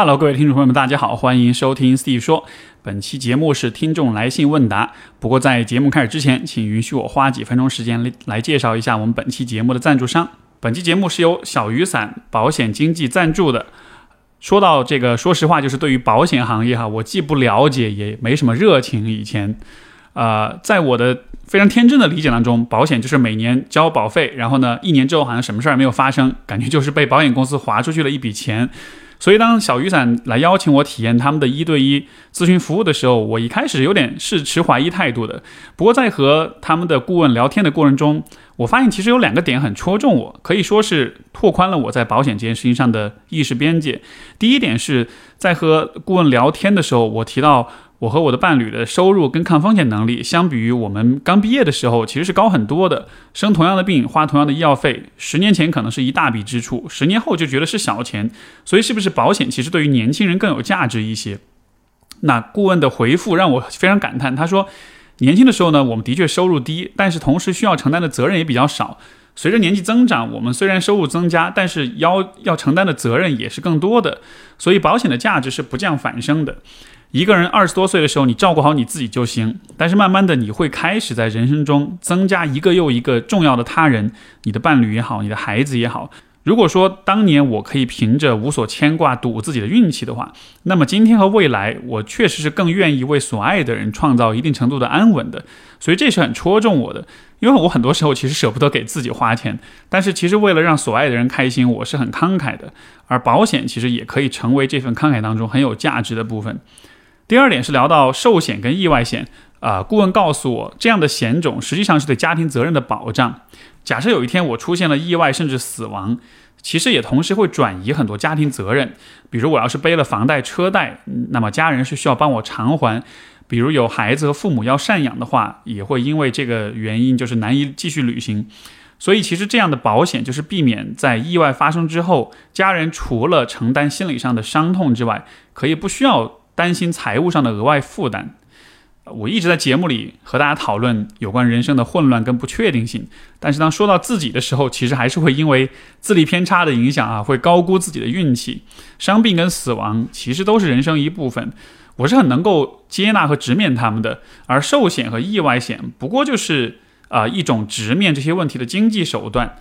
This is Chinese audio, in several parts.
Hello，各位听众朋友们，大家好，欢迎收听 st 说。本期节目是听众来信问答。不过在节目开始之前，请允许我花几分钟时间来来介绍一下我们本期节目的赞助商。本期节目是由小雨伞保险经纪赞助的。说到这个，说实话，就是对于保险行业哈，我既不了解，也没什么热情。以前，呃，在我的非常天真的理解当中，保险就是每年交保费，然后呢，一年之后好像什么事儿没有发生，感觉就是被保险公司划出去了一笔钱。所以，当小雨伞来邀请我体验他们的一对一咨询服务的时候，我一开始有点是持怀疑态度的。不过，在和他们的顾问聊天的过程中，我发现其实有两个点很戳中我，可以说是拓宽了我在保险这件事情上的意识边界。第一点是在和顾问聊天的时候，我提到。我和我的伴侣的收入跟抗风险能力，相比于我们刚毕业的时候，其实是高很多的。生同样的病，花同样的医药费，十年前可能是一大笔支出，十年后就觉得是小钱。所以，是不是保险其实对于年轻人更有价值一些？那顾问的回复让我非常感叹。他说，年轻的时候呢，我们的确收入低，但是同时需要承担的责任也比较少。随着年纪增长，我们虽然收入增加，但是要要承担的责任也是更多的。所以，保险的价值是不降反升的。一个人二十多岁的时候，你照顾好你自己就行。但是慢慢的，你会开始在人生中增加一个又一个重要的他人，你的伴侣也好，你的孩子也好。如果说当年我可以凭着无所牵挂赌自己的运气的话，那么今天和未来，我确实是更愿意为所爱的人创造一定程度的安稳的。所以这是很戳中我的，因为我很多时候其实舍不得给自己花钱，但是其实为了让所爱的人开心，我是很慷慨的。而保险其实也可以成为这份慷慨当中很有价值的部分。第二点是聊到寿险跟意外险，啊，顾问告诉我，这样的险种实际上是对家庭责任的保障。假设有一天我出现了意外甚至死亡，其实也同时会转移很多家庭责任。比如我要是背了房贷车贷，那么家人是需要帮我偿还；比如有孩子和父母要赡养的话，也会因为这个原因就是难以继续履行。所以其实这样的保险就是避免在意外发生之后，家人除了承担心理上的伤痛之外，可以不需要。担心财务上的额外负担，我一直在节目里和大家讨论有关人生的混乱跟不确定性。但是当说到自己的时候，其实还是会因为自力偏差的影响啊，会高估自己的运气。伤病跟死亡其实都是人生一部分，我是很能够接纳和直面他们的。而寿险和意外险不过就是啊一种直面这些问题的经济手段。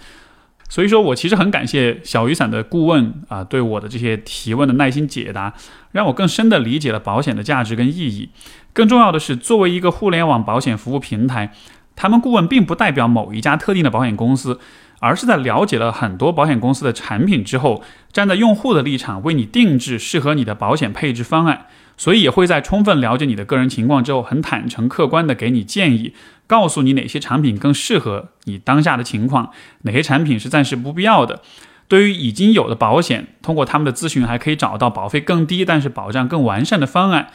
所以说我其实很感谢小雨伞的顾问啊，对我的这些提问的耐心解答，让我更深的理解了保险的价值跟意义。更重要的是，作为一个互联网保险服务平台，他们顾问并不代表某一家特定的保险公司，而是在了解了很多保险公司的产品之后，站在用户的立场为你定制适合你的保险配置方案。所以也会在充分了解你的个人情况之后，很坦诚客观地给你建议。告诉你哪些产品更适合你当下的情况，哪些产品是暂时不必要的。对于已经有的保险，通过他们的咨询还可以找到保费更低但是保障更完善的方案。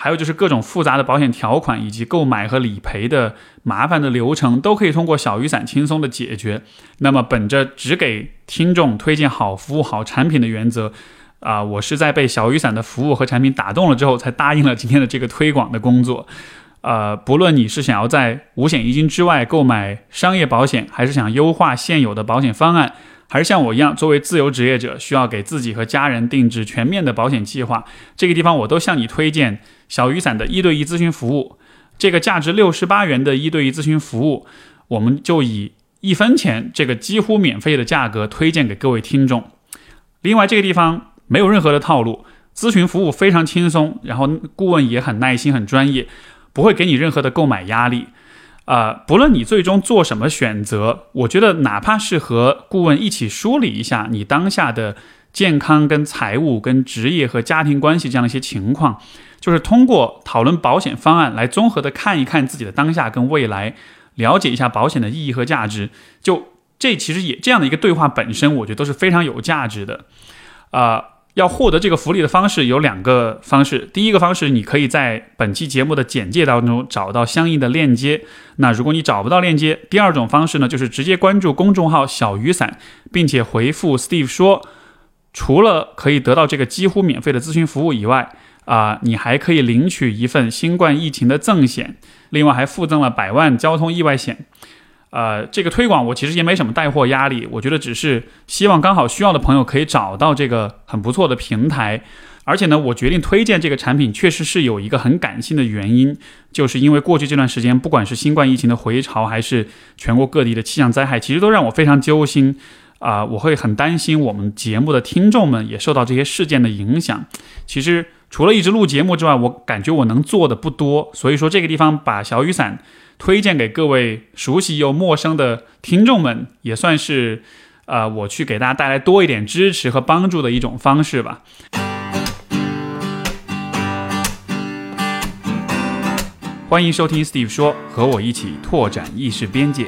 还有就是各种复杂的保险条款以及购买和理赔的麻烦的流程，都可以通过小雨伞轻松的解决。那么，本着只给听众推荐好服务、好产品的原则，啊，我是在被小雨伞的服务和产品打动了之后，才答应了今天的这个推广的工作。呃，不论你是想要在五险一金之外购买商业保险，还是想优化现有的保险方案，还是像我一样作为自由职业者，需要给自己和家人定制全面的保险计划，这个地方我都向你推荐小雨伞的一对一咨询服务。这个价值六十八元的一对一咨询服务，我们就以一分钱这个几乎免费的价格推荐给各位听众。另外，这个地方没有任何的套路，咨询服务非常轻松，然后顾问也很耐心、很专业。不会给你任何的购买压力，啊，不论你最终做什么选择，我觉得哪怕是和顾问一起梳理一下你当下的健康、跟财务、跟职业和家庭关系这样一些情况，就是通过讨论保险方案来综合的看一看自己的当下跟未来，了解一下保险的意义和价值。就这其实也这样的一个对话本身，我觉得都是非常有价值的，啊。要获得这个福利的方式有两个方式。第一个方式，你可以在本期节目的简介当中找到相应的链接。那如果你找不到链接，第二种方式呢，就是直接关注公众号“小雨伞”，并且回复 Steve 说，除了可以得到这个几乎免费的咨询服务以外，啊，你还可以领取一份新冠疫情的赠险，另外还附赠了百万交通意外险。呃，这个推广我其实也没什么带货压力，我觉得只是希望刚好需要的朋友可以找到这个很不错的平台，而且呢，我决定推荐这个产品，确实是有一个很感性的原因，就是因为过去这段时间，不管是新冠疫情的回潮，还是全国各地的气象灾害，其实都让我非常揪心。啊，我会很担心我们节目的听众们也受到这些事件的影响。其实除了一直录节目之外，我感觉我能做的不多。所以说，这个地方把小雨伞推荐给各位熟悉又陌生的听众们，也算是呃我去给大家带来多一点支持和帮助的一种方式吧。欢迎收听 Steve 说，和我一起拓展意识边界。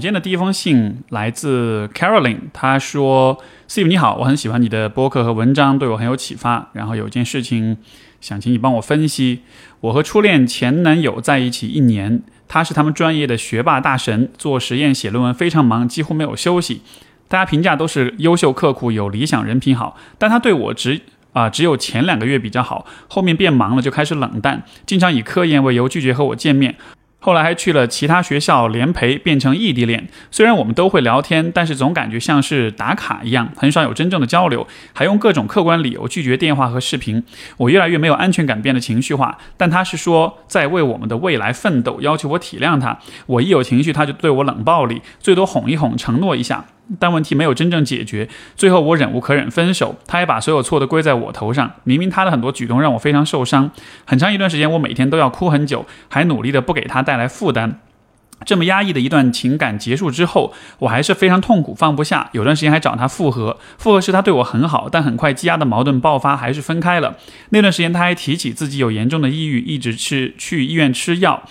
今天的第一封信来自 Caroline，她说：“Steve 你好，我很喜欢你的播客和文章，对我很有启发。然后有一件事情想请你帮我分析。我和初恋前男友在一起一年，他是他们专业的学霸大神，做实验写论文非常忙，几乎没有休息。大家评价都是优秀刻苦，有理想，人品好。但他对我只啊只有前两个月比较好，后面变忙了就开始冷淡，经常以科研为由拒绝和我见面。”后来还去了其他学校联培，变成异地恋。虽然我们都会聊天，但是总感觉像是打卡一样，很少有真正的交流，还用各种客观理由拒绝电话和视频。我越来越没有安全感，变得情绪化。但他是说在为我们的未来奋斗，要求我体谅他。我一有情绪，他就对我冷暴力，最多哄一哄，承诺一下。但问题没有真正解决，最后我忍无可忍分手，他也把所有错都归在我头上。明明他的很多举动让我非常受伤，很长一段时间我每天都要哭很久，还努力的不给他带来负担。这么压抑的一段情感结束之后，我还是非常痛苦，放不下。有段时间还找他复合，复合时他对我很好，但很快积压的矛盾爆发，还是分开了。那段时间他还提起自己有严重的抑郁，一直去去医院吃药。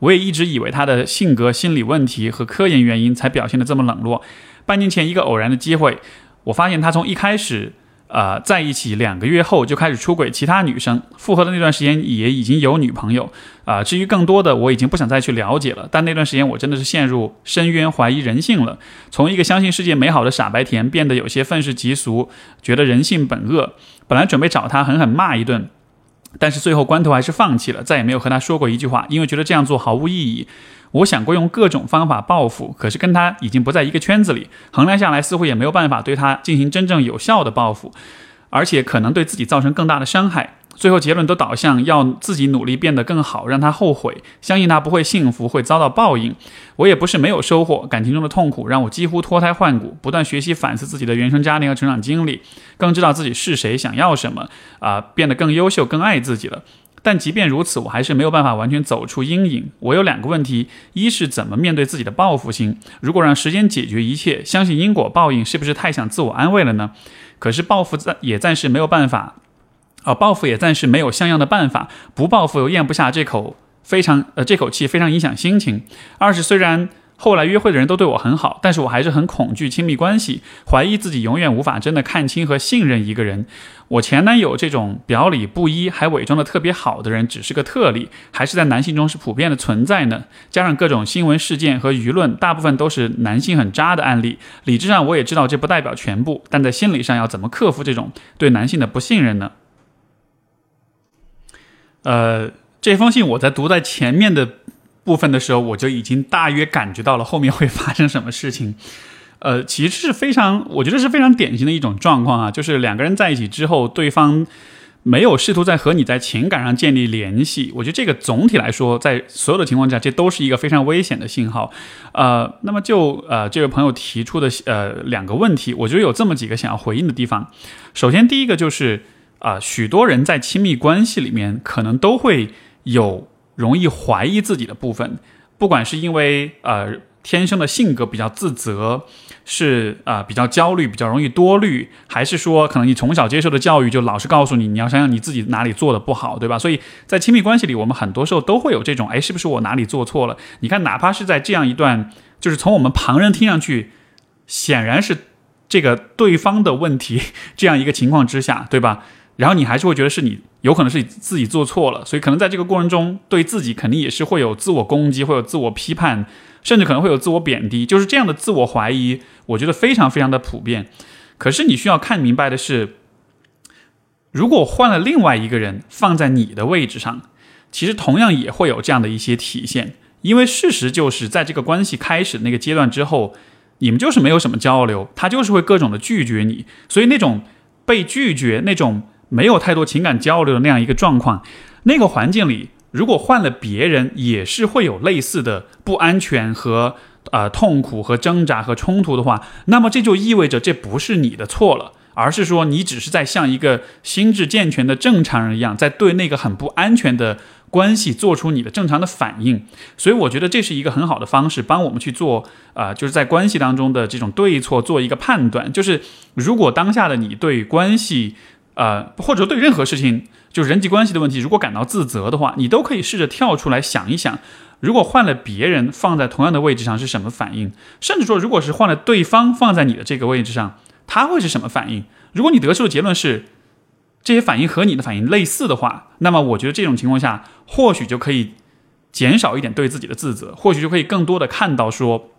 我也一直以为他的性格、心理问题和科研原因才表现得这么冷落。半年前，一个偶然的机会，我发现他从一开始，呃，在一起两个月后就开始出轨其他女生，复合的那段时间也已经有女朋友，啊，至于更多的，我已经不想再去了解了。但那段时间，我真的是陷入深渊，怀疑人性了，从一个相信世界美好的傻白甜，变得有些愤世嫉俗，觉得人性本恶。本来准备找他狠狠骂一顿，但是最后关头还是放弃了，再也没有和他说过一句话，因为觉得这样做毫无意义。我想过用各种方法报复，可是跟他已经不在一个圈子里，衡量下来似乎也没有办法对他进行真正有效的报复，而且可能对自己造成更大的伤害。最后结论都导向要自己努力变得更好，让他后悔，相信他不会幸福，会遭到报应。我也不是没有收获，感情中的痛苦让我几乎脱胎换骨，不断学习反思自己的原生家庭和成长经历，更知道自己是谁，想要什么，啊，变得更优秀，更爱自己了。但即便如此，我还是没有办法完全走出阴影。我有两个问题：一是怎么面对自己的报复心？如果让时间解决一切，相信因果报应，是不是太想自我安慰了呢？可是报复暂也暂时没有办法，啊，报复也暂时没有像样的办法。不报复又咽不下这口非常呃这口气，非常影响心情。二是虽然。后来约会的人都对我很好，但是我还是很恐惧亲密关系，怀疑自己永远无法真的看清和信任一个人。我前男友这种表里不一还伪装的特别好的人，只是个特例，还是在男性中是普遍的存在呢？加上各种新闻事件和舆论，大部分都是男性很渣的案例。理智上我也知道这不代表全部，但在心理上要怎么克服这种对男性的不信任呢？呃，这封信我在读在前面的。部分的时候，我就已经大约感觉到了后面会发生什么事情。呃，其实是非常，我觉得是非常典型的一种状况啊，就是两个人在一起之后，对方没有试图在和你在情感上建立联系。我觉得这个总体来说，在所有的情况下，这都是一个非常危险的信号。呃，那么就呃这位朋友提出的呃两个问题，我觉得有这么几个想要回应的地方。首先，第一个就是啊，许多人在亲密关系里面可能都会有。容易怀疑自己的部分，不管是因为呃天生的性格比较自责，是啊比较焦虑，比较容易多虑，还是说可能你从小接受的教育就老是告诉你你要想想你自己哪里做的不好，对吧？所以在亲密关系里，我们很多时候都会有这种，哎，是不是我哪里做错了？你看，哪怕是在这样一段，就是从我们旁人听上去显然是这个对方的问题这样一个情况之下，对吧？然后你还是会觉得是你有可能是你自己做错了，所以可能在这个过程中对自己肯定也是会有自我攻击，会有自我批判，甚至可能会有自我贬低，就是这样的自我怀疑，我觉得非常非常的普遍。可是你需要看明白的是，如果换了另外一个人放在你的位置上，其实同样也会有这样的一些体现。因为事实就是在这个关系开始那个阶段之后，你们就是没有什么交流，他就是会各种的拒绝你，所以那种被拒绝、那种没有太多情感交流的那样一个状况，那个环境里，如果换了别人，也是会有类似的不安全和呃痛苦和挣扎和冲突的话，那么这就意味着这不是你的错了。而是说，你只是在像一个心智健全的正常人一样，在对那个很不安全的关系做出你的正常的反应。所以，我觉得这是一个很好的方式，帮我们去做啊，就是在关系当中的这种对错做一个判断。就是如果当下的你对关系，呃，或者对任何事情，就是人际关系的问题，如果感到自责的话，你都可以试着跳出来想一想，如果换了别人放在同样的位置上是什么反应？甚至说，如果是换了对方放在你的这个位置上。他会是什么反应？如果你得出的结论是这些反应和你的反应类似的话，那么我觉得这种情况下或许就可以减少一点对自己的自责，或许就可以更多的看到说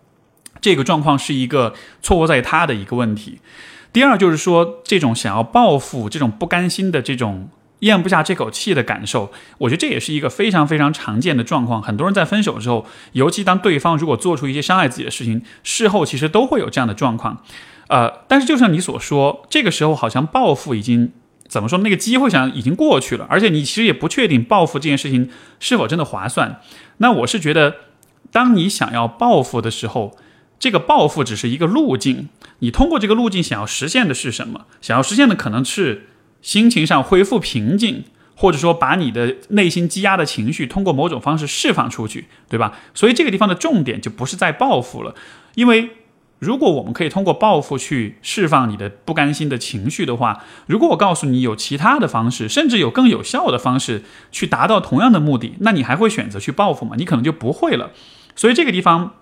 这个状况是一个错误在他的一个问题。第二就是说，这种想要报复、这种不甘心的这种咽不下这口气的感受，我觉得这也是一个非常非常常见的状况。很多人在分手之后，尤其当对方如果做出一些伤害自己的事情，事后其实都会有这样的状况。呃，但是就像你所说，这个时候好像报复已经怎么说？那个机会想已经过去了，而且你其实也不确定报复这件事情是否真的划算。那我是觉得，当你想要报复的时候，这个报复只是一个路径。你通过这个路径想要实现的是什么？想要实现的可能是心情上恢复平静，或者说把你的内心积压的情绪通过某种方式释放出去，对吧？所以这个地方的重点就不是在报复了，因为。如果我们可以通过报复去释放你的不甘心的情绪的话，如果我告诉你有其他的方式，甚至有更有效的方式去达到同样的目的，那你还会选择去报复吗？你可能就不会了。所以这个地方，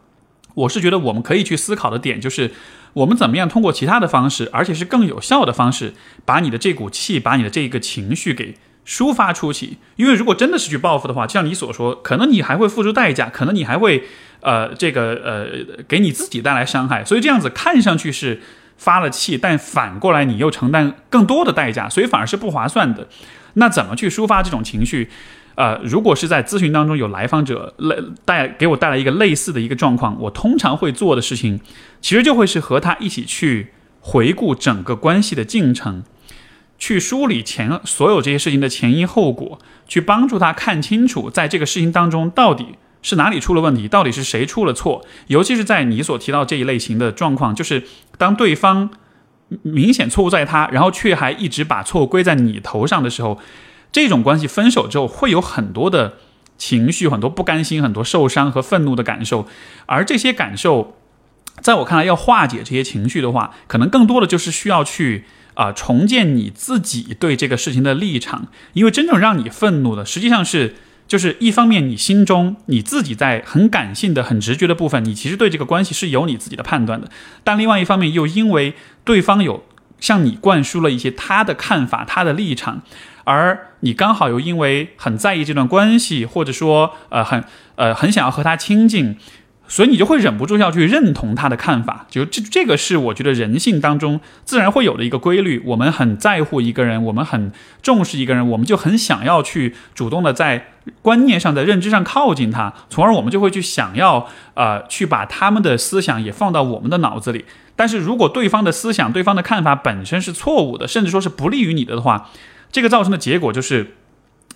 我是觉得我们可以去思考的点就是，我们怎么样通过其他的方式，而且是更有效的方式，把你的这股气，把你的这个情绪给。抒发出去，因为如果真的是去报复的话，就像你所说，可能你还会付出代价，可能你还会，呃，这个呃，给你自己带来伤害。所以这样子看上去是发了气，但反过来你又承担更多的代价，所以反而是不划算的。那怎么去抒发这种情绪？呃，如果是在咨询当中有来访者类带给我带来一个类似的一个状况，我通常会做的事情，其实就会是和他一起去回顾整个关系的进程。去梳理前所有这些事情的前因后果，去帮助他看清楚，在这个事情当中到底是哪里出了问题，到底是谁出了错。尤其是在你所提到这一类型的状况，就是当对方明显错误在他，然后却还一直把错误归在你头上的时候，这种关系分手之后会有很多的情绪，很多不甘心，很多受伤和愤怒的感受。而这些感受，在我看来，要化解这些情绪的话，可能更多的就是需要去。啊，重建你自己对这个事情的立场，因为真正让你愤怒的，实际上是就是一方面，你心中你自己在很感性的、很直觉的部分，你其实对这个关系是有你自己的判断的；但另外一方面，又因为对方有向你灌输了一些他的看法、他的立场，而你刚好又因为很在意这段关系，或者说呃很呃很想要和他亲近。所以你就会忍不住要去认同他的看法，就这这个是我觉得人性当中自然会有的一个规律。我们很在乎一个人，我们很重视一个人，我们就很想要去主动的在观念上、在认知上靠近他，从而我们就会去想要呃去把他们的思想也放到我们的脑子里。但是如果对方的思想、对方的看法本身是错误的，甚至说是不利于你的的话，这个造成的结果就是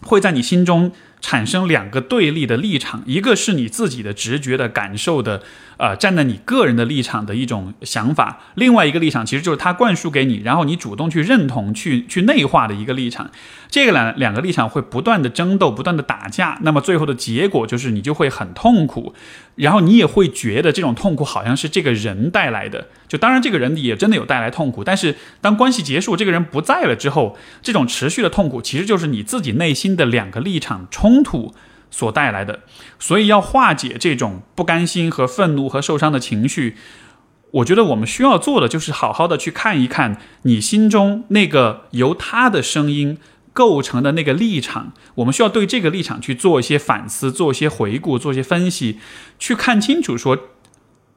会在你心中。产生两个对立的立场，一个是你自己的直觉的感受的，呃，站在你个人的立场的一种想法；另外一个立场其实就是他灌输给你，然后你主动去认同、去去内化的一个立场。这个两两个立场会不断的争斗、不断的打架，那么最后的结果就是你就会很痛苦，然后你也会觉得这种痛苦好像是这个人带来的。就当然这个人也真的有带来痛苦，但是当关系结束，这个人不在了之后，这种持续的痛苦其实就是你自己内心的两个立场冲。冲突所带来的，所以要化解这种不甘心和愤怒和受伤的情绪，我觉得我们需要做的就是好好的去看一看你心中那个由他的声音构成的那个立场，我们需要对这个立场去做一些反思，做一些回顾，做一些分析，去看清楚说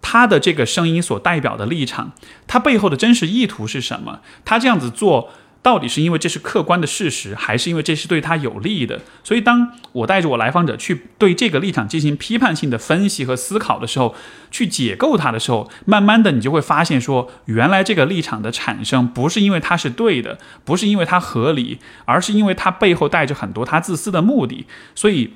他的这个声音所代表的立场，他背后的真实意图是什么？他这样子做。到底是因为这是客观的事实，还是因为这是对他有利的？所以，当我带着我来访者去对这个立场进行批判性的分析和思考的时候，去解构它的时候，慢慢的你就会发现，说原来这个立场的产生不是因为它是对的，不是因为它合理，而是因为它背后带着很多他自私的目的。所以，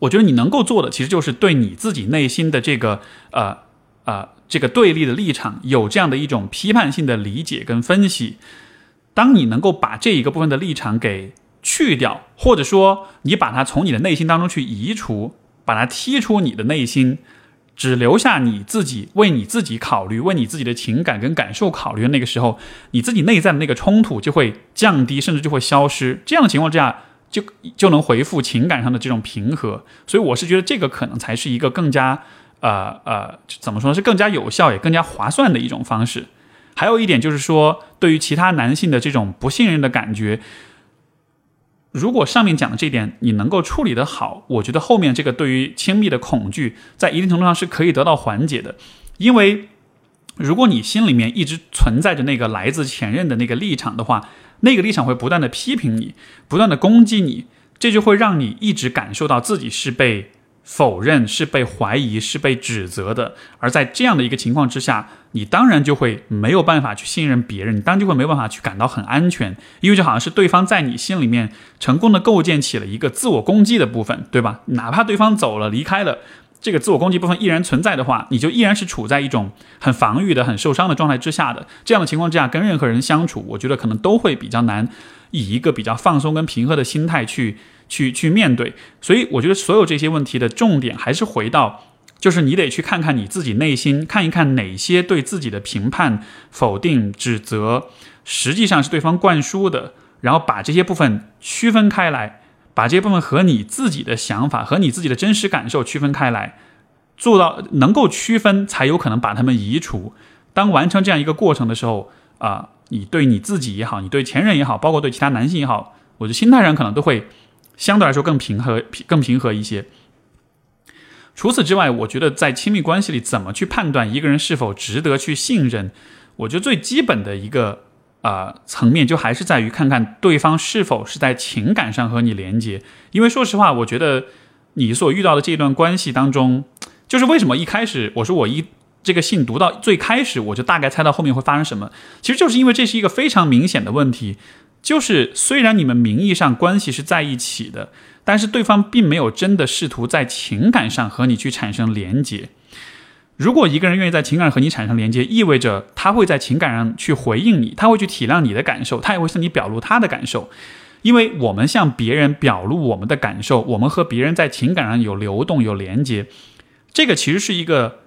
我觉得你能够做的，其实就是对你自己内心的这个呃呃这个对立的立场，有这样的一种批判性的理解跟分析。当你能够把这一个部分的立场给去掉，或者说你把它从你的内心当中去移除，把它踢出你的内心，只留下你自己为你自己考虑、为你自己的情感跟感受考虑的那个时候，你自己内在的那个冲突就会降低，甚至就会消失。这样的情况之下，就就能回复情感上的这种平和。所以我是觉得这个可能才是一个更加呃呃怎么说呢？是更加有效也更加划算的一种方式。还有一点就是说，对于其他男性的这种不信任的感觉，如果上面讲的这点你能够处理得好，我觉得后面这个对于亲密的恐惧，在一定程度上是可以得到缓解的。因为如果你心里面一直存在着那个来自前任的那个立场的话，那个立场会不断的批评你，不断的攻击你，这就会让你一直感受到自己是被。否认是被怀疑，是被指责的。而在这样的一个情况之下，你当然就会没有办法去信任别人，你当然就会没有办法去感到很安全，因为就好像是对方在你心里面成功的构建起了一个自我攻击的部分，对吧？哪怕对方走了离开了，这个自我攻击部分依然存在的话，你就依然是处在一种很防御的、很受伤的状态之下的。这样的情况之下，跟任何人相处，我觉得可能都会比较难，以一个比较放松跟平和的心态去。去去面对，所以我觉得所有这些问题的重点还是回到，就是你得去看看你自己内心，看一看哪些对自己的评判、否定、指责，实际上是对方灌输的，然后把这些部分区分开来，把这些部分和你自己的想法和你自己的真实感受区分开来，做到能够区分，才有可能把它们移除。当完成这样一个过程的时候，啊，你对你自己也好，你对前任也好，包括对其他男性也好，我觉得心态上可能都会。相对来说更平和、更平和一些。除此之外，我觉得在亲密关系里，怎么去判断一个人是否值得去信任？我觉得最基本的一个啊层面，就还是在于看看对方是否是在情感上和你连接。因为说实话，我觉得你所遇到的这段关系当中，就是为什么一开始我说我一这个信读到最开始，我就大概猜到后面会发生什么，其实就是因为这是一个非常明显的问题。就是虽然你们名义上关系是在一起的，但是对方并没有真的试图在情感上和你去产生连接。如果一个人愿意在情感上和你产生连接，意味着他会在情感上去回应你，他会去体谅你的感受，他也会向你表露他的感受。因为我们向别人表露我们的感受，我们和别人在情感上有流动、有连接，这个其实是一个。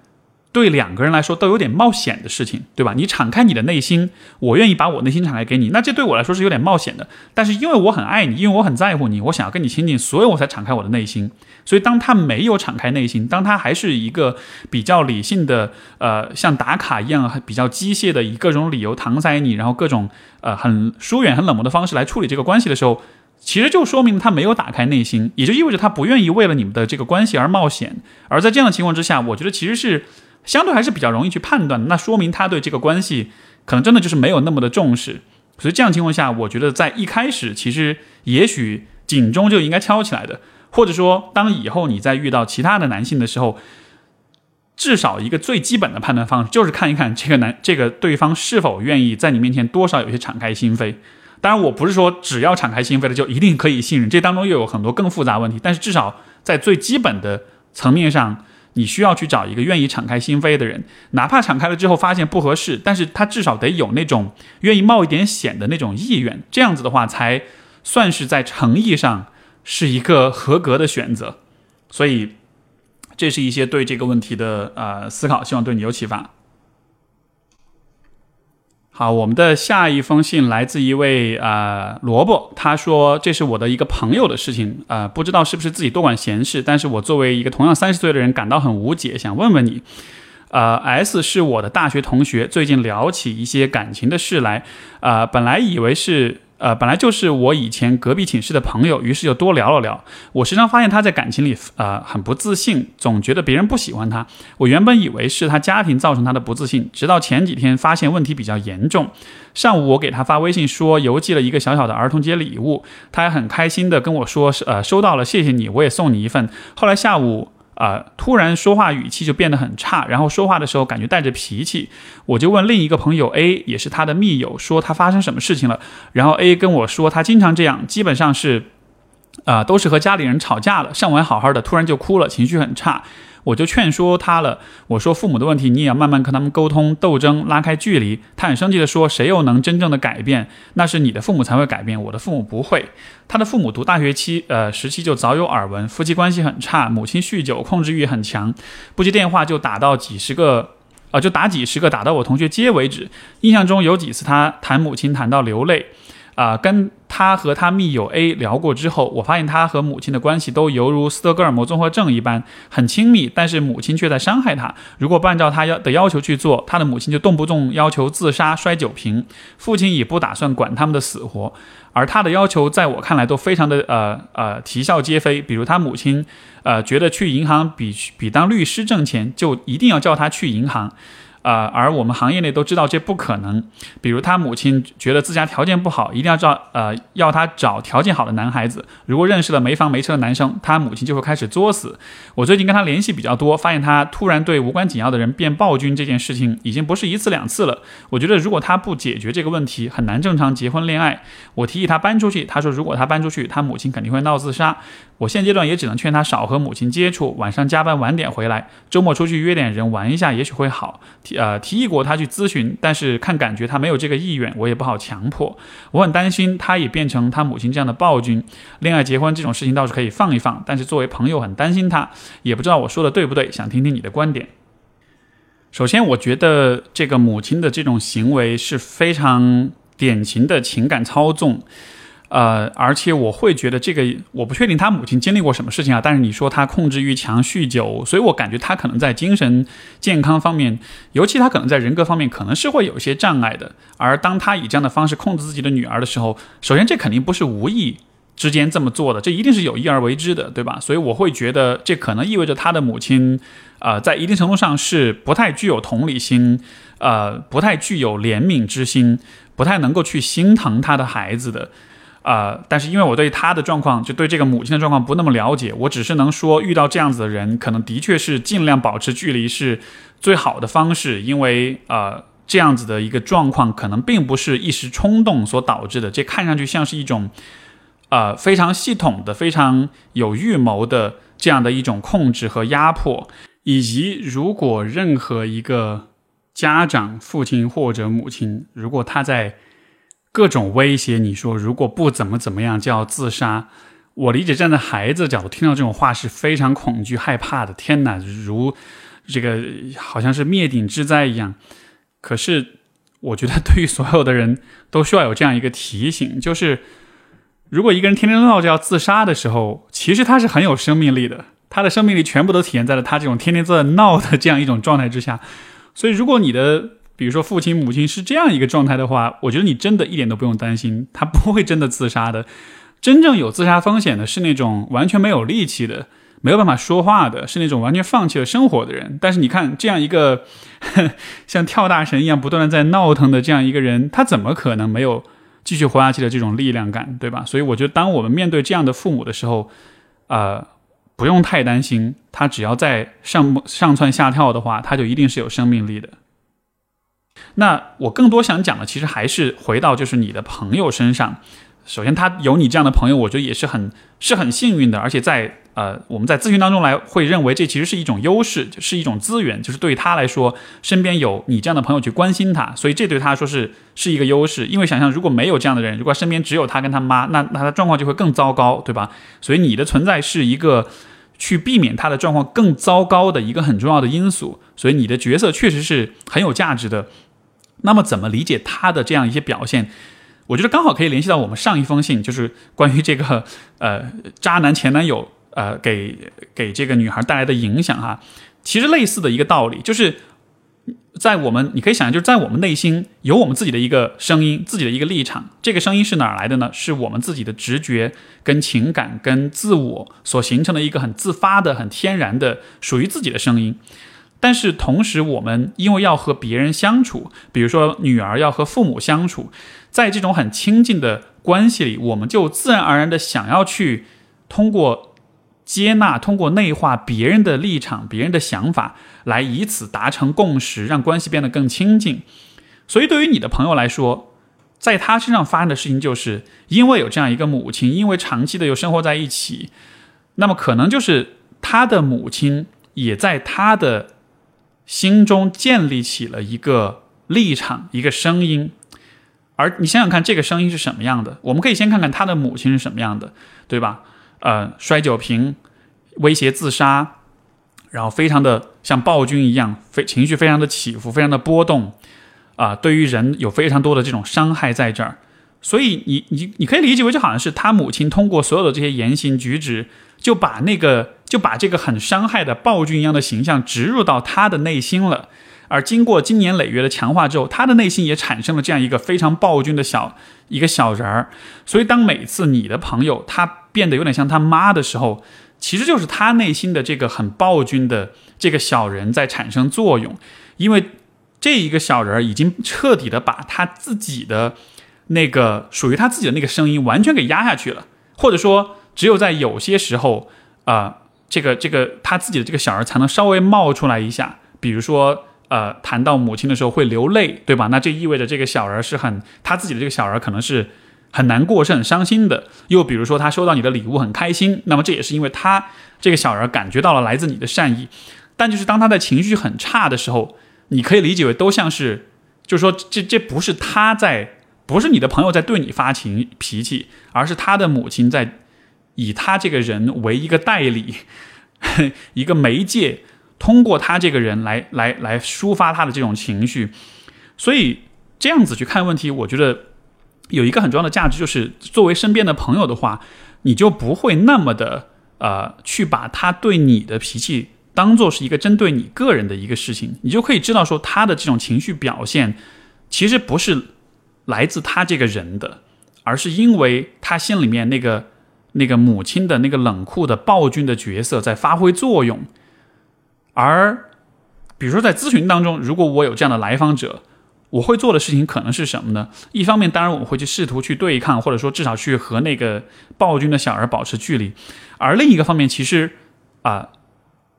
对两个人来说都有点冒险的事情，对吧？你敞开你的内心，我愿意把我内心敞开给你，那这对我来说是有点冒险的。但是因为我很爱你，因为我很在乎你，我想要跟你亲近，所以我才敞开我的内心。所以当他没有敞开内心，当他还是一个比较理性的，呃，像打卡一样比较机械的，以各种理由搪塞你，然后各种呃很疏远、很冷漠的方式来处理这个关系的时候，其实就说明他没有打开内心，也就意味着他不愿意为了你们的这个关系而冒险。而在这样的情况之下，我觉得其实是。相对还是比较容易去判断，那说明他对这个关系可能真的就是没有那么的重视。所以这样情况下，我觉得在一开始其实也许警钟就应该敲起来的，或者说当以后你在遇到其他的男性的时候，至少一个最基本的判断方式就是看一看这个男这个对方是否愿意在你面前多少有些敞开心扉。当然，我不是说只要敞开心扉的就一定可以信任，这当中又有很多更复杂问题。但是至少在最基本的层面上。你需要去找一个愿意敞开心扉的人，哪怕敞开了之后发现不合适，但是他至少得有那种愿意冒一点险的那种意愿，这样子的话才算是在诚意上是一个合格的选择。所以，这是一些对这个问题的呃思考，希望对你有启发。啊，我们的下一封信来自一位啊萝卜，他说这是我的一个朋友的事情啊，不知道是不是自己多管闲事，但是我作为一个同样三十岁的人感到很无解，想问问你，呃，S 是我的大学同学，最近聊起一些感情的事来，啊，本来以为是呃，本来就是我以前隔壁寝室的朋友，于是就多聊了聊。我时常发现他在感情里，呃，很不自信，总觉得别人不喜欢他。我原本以为是他家庭造成他的不自信，直到前几天发现问题比较严重。上午我给他发微信说邮寄了一个小小的儿童节礼物，他还很开心的跟我说呃收到了，谢谢你，我也送你一份。后来下午。啊！突然说话语气就变得很差，然后说话的时候感觉带着脾气。我就问另一个朋友 A，也是他的密友，说他发生什么事情了。然后 A 跟我说，他经常这样，基本上是，啊，都是和家里人吵架了，上完好好的，突然就哭了，情绪很差。我就劝说他了，我说父母的问题你也要慢慢跟他们沟通斗争，拉开距离。他很生气的说：“谁又能真正的改变？那是你的父母才会改变，我的父母不会。”他的父母读大学期呃时期就早有耳闻，夫妻关系很差，母亲酗酒，控制欲很强，不接电话就打到几十个，啊就打几十个，打到我同学接为止。印象中有几次他谈母亲谈到流泪。啊，跟他和他密友 A 聊过之后，我发现他和母亲的关系都犹如斯德哥尔摩综合症一般，很亲密，但是母亲却在伤害他。如果不按照他要的要求去做，他的母亲就动不动要求自杀、摔酒瓶，父亲也不打算管他们的死活。而他的要求，在我看来都非常的呃呃啼笑皆非。比如他母亲，呃，觉得去银行比比当律师挣钱，就一定要叫他去银行。啊，而我们行业内都知道这不可能。比如他母亲觉得自家条件不好，一定要找呃要他找条件好的男孩子。如果认识了没房没车的男生，他母亲就会开始作死。我最近跟他联系比较多，发现他突然对无关紧要的人变暴君，这件事情已经不是一次两次了。我觉得如果他不解决这个问题，很难正常结婚恋爱。我提议他搬出去，他说如果他搬出去，他母亲肯定会闹自杀。我现阶段也只能劝他少和母亲接触，晚上加班晚点回来，周末出去约点人玩一下，也许会好。提呃提议过他去咨询，但是看感觉他没有这个意愿，我也不好强迫。我很担心他也变成他母亲这样的暴君。恋爱结婚这种事情倒是可以放一放，但是作为朋友很担心他，也不知道我说的对不对，想听听你的观点。首先，我觉得这个母亲的这种行为是非常典型的情感操纵。呃，而且我会觉得这个，我不确定他母亲经历过什么事情啊。但是你说他控制欲强、酗酒，所以我感觉他可能在精神健康方面，尤其他可能在人格方面，可能是会有一些障碍的。而当他以这样的方式控制自己的女儿的时候，首先这肯定不是无意之间这么做的，这一定是有意而为之的，对吧？所以我会觉得这可能意味着他的母亲，呃，在一定程度上是不太具有同理心，呃，不太具有怜悯之心，不太能够去心疼他的孩子的。呃，但是因为我对他的状况，就对这个母亲的状况不那么了解，我只是能说，遇到这样子的人，可能的确是尽量保持距离是最好的方式，因为呃，这样子的一个状况可能并不是一时冲动所导致的，这看上去像是一种呃非常系统的、非常有预谋的这样的一种控制和压迫，以及如果任何一个家长、父亲或者母亲，如果他在各种威胁，你说如果不怎么怎么样就要自杀。我理解站在孩子角度听到这种话是非常恐惧害怕的。天哪，如这个好像是灭顶之灾一样。可是我觉得对于所有的人都需要有这样一个提醒，就是如果一个人天天闹着要自杀的时候，其实他是很有生命力的。他的生命力全部都体现在了他这种天天在闹的这样一种状态之下。所以如果你的比如说，父亲、母亲是这样一个状态的话，我觉得你真的一点都不用担心，他不会真的自杀的。真正有自杀风险的是那种完全没有力气的、没有办法说话的，是那种完全放弃了生活的人。但是你看，这样一个 像跳大神一样不断的在闹腾的这样一个人，他怎么可能没有继续活下去的这种力量感，对吧？所以我觉得，当我们面对这样的父母的时候，呃，不用太担心，他只要在上上蹿下跳的话，他就一定是有生命力的。那我更多想讲的，其实还是回到就是你的朋友身上。首先，他有你这样的朋友，我觉得也是很是很幸运的。而且在呃，我们在咨询当中来会认为这其实是一种优势，是一种资源，就是对他来说，身边有你这样的朋友去关心他，所以这对他说是是一个优势。因为想象如果没有这样的人，如果身边只有他跟他妈，那那他的状况就会更糟糕，对吧？所以你的存在是一个去避免他的状况更糟糕的一个很重要的因素。所以你的角色确实是很有价值的。那么怎么理解他的这样一些表现？我觉得刚好可以联系到我们上一封信，就是关于这个呃渣男前男友呃给给这个女孩带来的影响哈。其实类似的一个道理，就是在我们，你可以想象，就是在我们内心有我们自己的一个声音，自己的一个立场。这个声音是哪儿来的呢？是我们自己的直觉、跟情感、跟自我所形成的一个很自发的、很天然的属于自己的声音。但是同时，我们因为要和别人相处，比如说女儿要和父母相处，在这种很亲近的关系里，我们就自然而然的想要去通过接纳、通过内化别人的立场、别人的想法。来以此达成共识，让关系变得更亲近。所以，对于你的朋友来说，在他身上发生的事情，就是因为有这样一个母亲，因为长期的又生活在一起，那么可能就是他的母亲也在他的心中建立起了一个立场、一个声音。而你想想看，这个声音是什么样的？我们可以先看看他的母亲是什么样的，对吧？呃，摔酒瓶，威胁自杀。然后非常的像暴君一样，非情绪非常的起伏，非常的波动，啊，对于人有非常多的这种伤害在这儿，所以你你你可以理解为，就好像是他母亲通过所有的这些言行举止，就把那个就把这个很伤害的暴君一样的形象植入到他的内心了，而经过经年累月的强化之后，他的内心也产生了这样一个非常暴君的小一个小人儿，所以当每次你的朋友他变得有点像他妈的时候。其实就是他内心的这个很暴君的这个小人在产生作用，因为这一个小人已经彻底的把他自己的那个属于他自己的那个声音完全给压下去了，或者说只有在有些时候啊，这个这个他自己的这个小人才能稍微冒出来一下，比如说呃谈到母亲的时候会流泪，对吧？那这意味着这个小人是很他自己的这个小人可能是。很难过，是很伤心的。又比如说，他收到你的礼物很开心，那么这也是因为他这个小人感觉到了来自你的善意。但就是当他的情绪很差的时候，你可以理解为都像是，就是说，这这不是他在，不是你的朋友在对你发情脾气，而是他的母亲在以他这个人为一个代理，一个媒介，通过他这个人来来来抒发他的这种情绪。所以这样子去看问题，我觉得。有一个很重要的价值，就是作为身边的朋友的话，你就不会那么的呃，去把他对你的脾气当做是一个针对你个人的一个事情，你就可以知道说他的这种情绪表现，其实不是来自他这个人的，而是因为他心里面那个那个母亲的那个冷酷的暴君的角色在发挥作用。而比如说在咨询当中，如果我有这样的来访者。我会做的事情可能是什么呢？一方面，当然我会去试图去对抗，或者说至少去和那个暴君的小儿保持距离；而另一个方面，其实啊，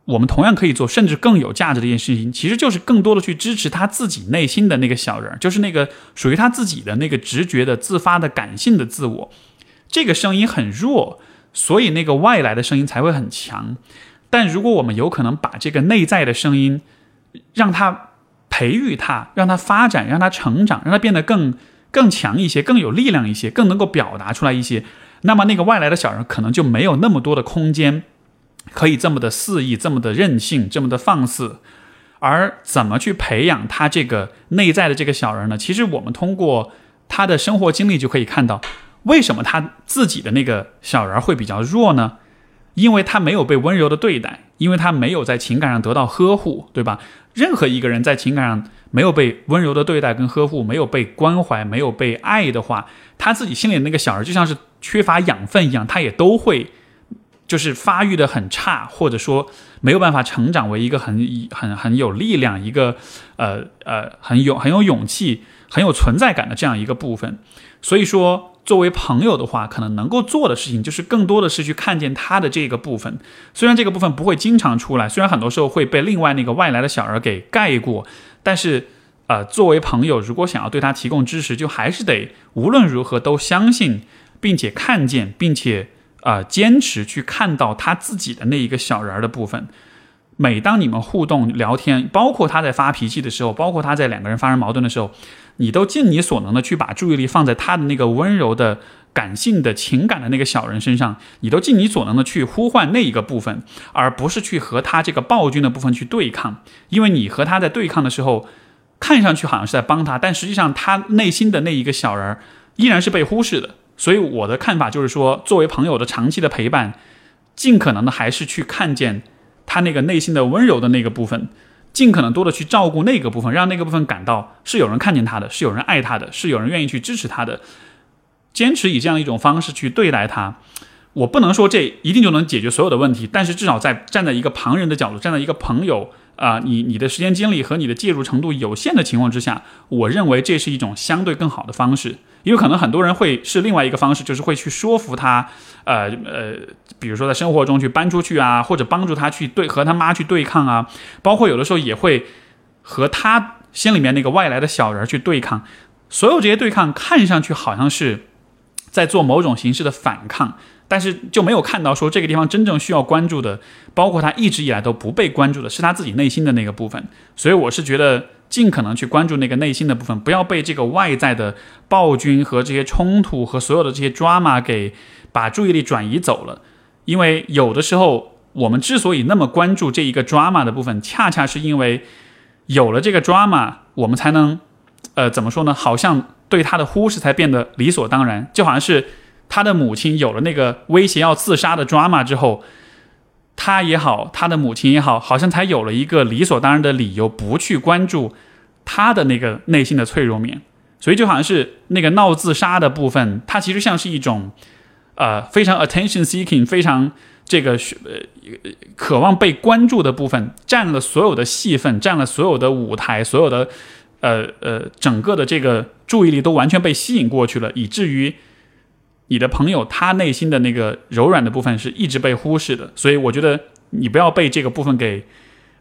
我们同样可以做，甚至更有价值的一件事情，其实就是更多的去支持他自己内心的那个小人，就是那个属于他自己的那个直觉的、自发的、感性的自我。这个声音很弱，所以那个外来的声音才会很强。但如果我们有可能把这个内在的声音，让他。培育他，让他发展，让他成长，让他变得更更强一些，更有力量一些，更能够表达出来一些。那么，那个外来的小人可能就没有那么多的空间，可以这么的肆意，这么的任性，这么的放肆。而怎么去培养他这个内在的这个小人呢？其实我们通过他的生活经历就可以看到，为什么他自己的那个小人会比较弱呢？因为他没有被温柔的对待，因为他没有在情感上得到呵护，对吧？任何一个人在情感上没有被温柔的对待跟呵护，没有被关怀，没有被爱的话，他自己心里那个小人就像是缺乏养分一样，他也都会就是发育的很差，或者说没有办法成长为一个很很很有力量、一个呃呃很有很有勇气、很有存在感的这样一个部分。所以说。作为朋友的话，可能能够做的事情就是更多的是去看见他的这个部分。虽然这个部分不会经常出来，虽然很多时候会被另外那个外来的小儿给盖过，但是，呃，作为朋友，如果想要对他提供支持，就还是得无论如何都相信，并且看见，并且啊坚持去看到他自己的那一个小人儿的部分。每当你们互动聊天，包括他在发脾气的时候，包括他在两个人发生矛盾的时候。你都尽你所能的去把注意力放在他的那个温柔的、感性的情感的那个小人身上，你都尽你所能的去呼唤那一个部分，而不是去和他这个暴君的部分去对抗。因为你和他在对抗的时候，看上去好像是在帮他，但实际上他内心的那一个小人依然是被忽视的。所以我的看法就是说，作为朋友的长期的陪伴，尽可能的还是去看见他那个内心的温柔的那个部分。尽可能多的去照顾那个部分，让那个部分感到是有人看见他的，是有人爱他的，是有人愿意去支持他的。坚持以这样一种方式去对待他，我不能说这一定就能解决所有的问题，但是至少在站在一个旁人的角度，站在一个朋友啊，你你的时间精力和你的介入程度有限的情况之下，我认为这是一种相对更好的方式。因为可能很多人会是另外一个方式，就是会去说服他，呃呃，比如说在生活中去搬出去啊，或者帮助他去对和他妈去对抗啊，包括有的时候也会和他心里面那个外来的小人去对抗。所有这些对抗看上去好像是在做某种形式的反抗，但是就没有看到说这个地方真正需要关注的，包括他一直以来都不被关注的是他自己内心的那个部分。所以我是觉得。尽可能去关注那个内心的部分，不要被这个外在的暴君和这些冲突和所有的这些 drama 给把注意力转移走了。因为有的时候，我们之所以那么关注这一个 drama 的部分，恰恰是因为有了这个 drama，我们才能，呃，怎么说呢？好像对他的忽视才变得理所当然，就好像是他的母亲有了那个威胁要自杀的 drama 之后。他也好，他的母亲也好，好像才有了一个理所当然的理由，不去关注他的那个内心的脆弱面。所以就好像是那个闹自杀的部分，它其实像是一种，呃，非常 attention seeking，非常这个呃渴望被关注的部分，占了所有的戏份，占了所有的舞台，所有的呃呃整个的这个注意力都完全被吸引过去了，以至于。你的朋友他内心的那个柔软的部分是一直被忽视的，所以我觉得你不要被这个部分给